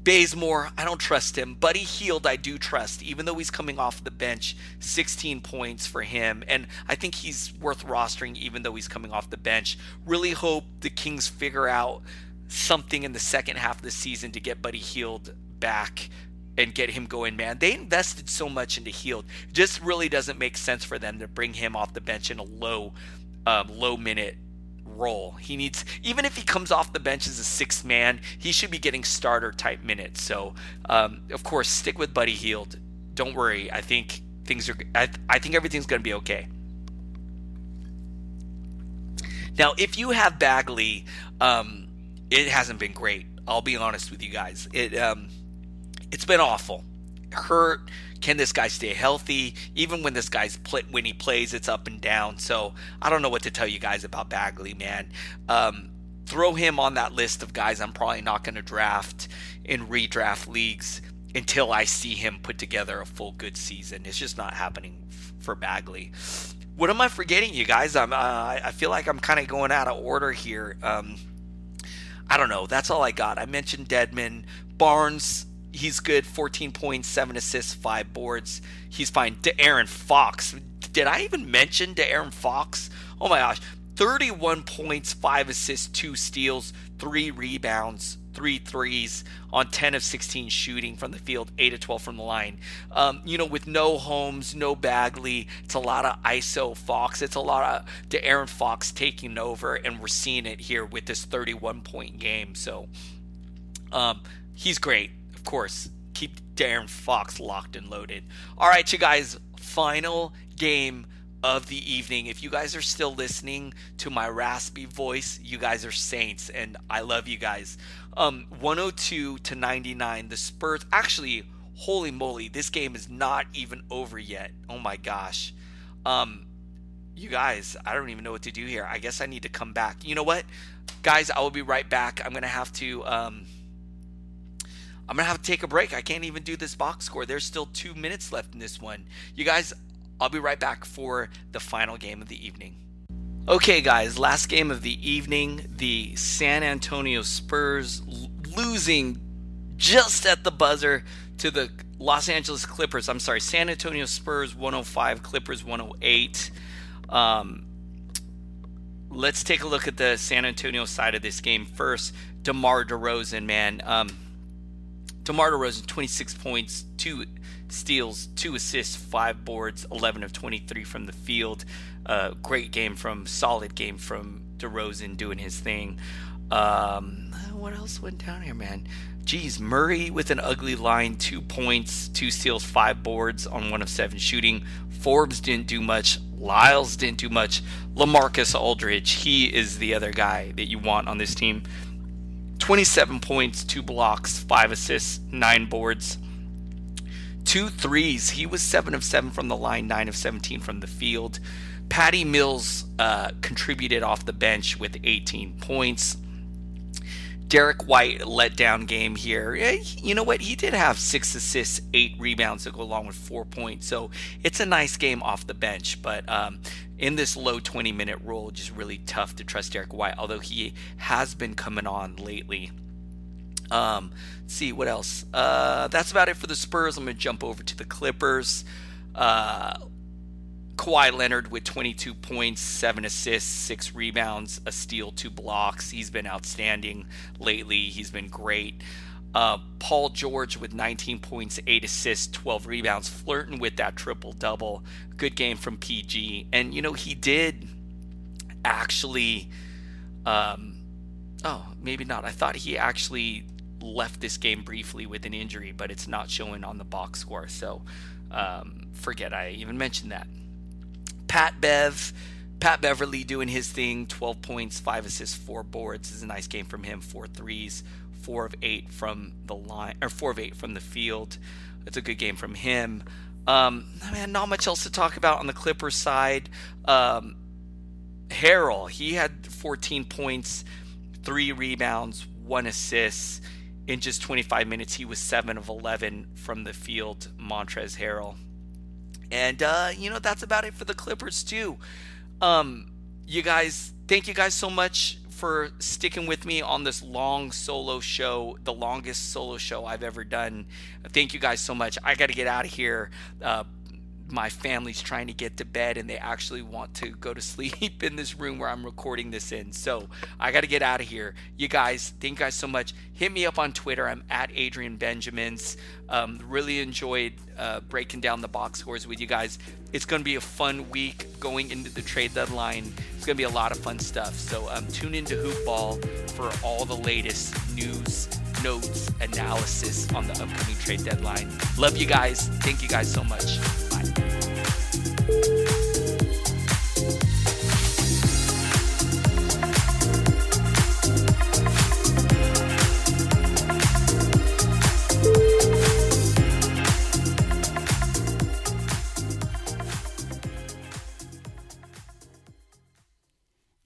Bazemore, I don't trust him. Buddy Hield, I do trust, even though he's coming off the bench. 16 points for him. And I think he's worth rostering, even though he's coming off the bench. Really hope the Kings figure out something in the second half of the season to get Buddy Hield back and get him going, man. They invested so much into Hield. Just really doesn't make sense for them to bring him off the bench in a low, um, low minute role. He needs, even if he comes off the bench as a sixth man, he should be getting starter type minutes. So, um, of course, stick with Buddy Hield. Don't worry. I think things are. I, I think everything's going to be okay. Now, if you have Bagley, um, it hasn't been great. I'll be honest with you guys. It um, it's been awful. Hurt. Can this guy stay healthy? Even when this guy's play, when he plays, it's up and down. So I don't know what to tell you guys about Bagley, man. Um, throw him on that list of guys I'm probably not going to draft in redraft leagues until I see him put together a full good season. It's just not happening f- for Bagley. What am I forgetting, you guys? I'm uh, I feel like I'm kind of going out of order here. Um, I don't know. That's all I got. I mentioned Dedmon, Barnes he's good 14 points, 7 assists, 5 boards. He's fine. De'Aaron Fox. Did I even mention De'Aaron Fox? Oh my gosh. 31 points, 5 assists, 2 steals, 3 rebounds, three threes on 10 of 16 shooting from the field, 8 of 12 from the line. Um, you know, with no Holmes, no Bagley, it's a lot of ISO Fox. It's a lot of De'Aaron Fox taking over, and we're seeing it here with this 31 point game. So um, he's great of course, keep De'Aaron Fox locked and loaded. All right, you guys, final game of the evening. If you guys are still listening to my raspy voice, you guys are saints, and I love you guys. Um, 102 to 99. The Spurs actually, holy moly, this game is not even over yet. Oh my gosh. Um, you guys, I don't even know what to do here. I guess I need to come back. You know what, guys? I will be right back. I'm gonna have to. Um, I'm to have to take a break. I can't even do this box score. There's still two minutes left in this one. You guys, I'll be right back for the final game of the evening. Okay, guys, last game of the evening. The San Antonio Spurs losing just at the buzzer to the Los Angeles Clippers. I'm sorry, San Antonio Spurs 105, Clippers 108. Um, let's take a look at the San Antonio side of this game first. DeMar DeRozan, man. Um, DeMar DeRozan, 26 points, two steals, two assists, five boards, 11 of 23 from the field. Uh, great game from, solid game from DeRozan doing his thing. Um, what else went down here, man? Geez, Murray with an ugly line, two points, two steals, five boards on one of seven shooting. Forbes didn't do much. Lyles didn't do much. LaMarcus Aldridge, he is the other guy that you want on this team. 27 points, two blocks, five assists, nine boards, two threes. He was seven of seven from the line, nine of 17 from the field. Patty Mills uh, contributed off the bench with 18 points. Derrick White let down game here. You know what? He did have six assists, eight rebounds to go along with four points. So it's a nice game off the bench. But um, in this low 20 minute rule, just really tough to trust Derrick White, although he has been coming on lately. Um, see what else. Uh, that's about it for the Spurs. I'm going to jump over to the Clippers. Uh, Kawhi Leonard with 22 points, 7 assists, 6 rebounds, a steal, 2 blocks. He's been outstanding lately. He's been great. Uh, Paul George with 19 points, 8 assists, 12 rebounds, flirting with that triple double. Good game from PG. And, you know, he did actually. Um, oh, maybe not. I thought he actually left this game briefly with an injury, but it's not showing on the box score. So um, forget I even mentioned that. Pat Bev, Pat Beverley doing his thing, 12 points, 5 assists, 4 boards. This is a nice game from him, 4 threes, 4 of 8 from the line, or 4 of 8 from the field. It's a good game from him. Um, man, not much else to talk about on the Clippers side. Um, Harrell, he had 14 points, 3 rebounds, 1 assist. In just 25 minutes, he was 7 of 11 from the field, Montrezl Harrell. And uh, you know that's about it for the Clippers too. Um, you guys, thank you guys so much for sticking with me on this long solo show, the longest solo show I've ever done. Thank you guys so much. I got to get out of here. Uh, my family's trying to get to bed and they actually want to go to sleep in this room where I'm recording this in. So I got to get out of here. You guys, thank you guys so much. Hit me up on Twitter. I'm at Adrian Benjamins. Um, really enjoyed uh, breaking down the box scores with you guys. It's going to be a fun week going into the trade deadline. It's going to be a lot of fun stuff. So um, tune into Hoop Ball for all the latest news notes, analysis on the upcoming trade deadline. Love you guys. Thank you guys so much.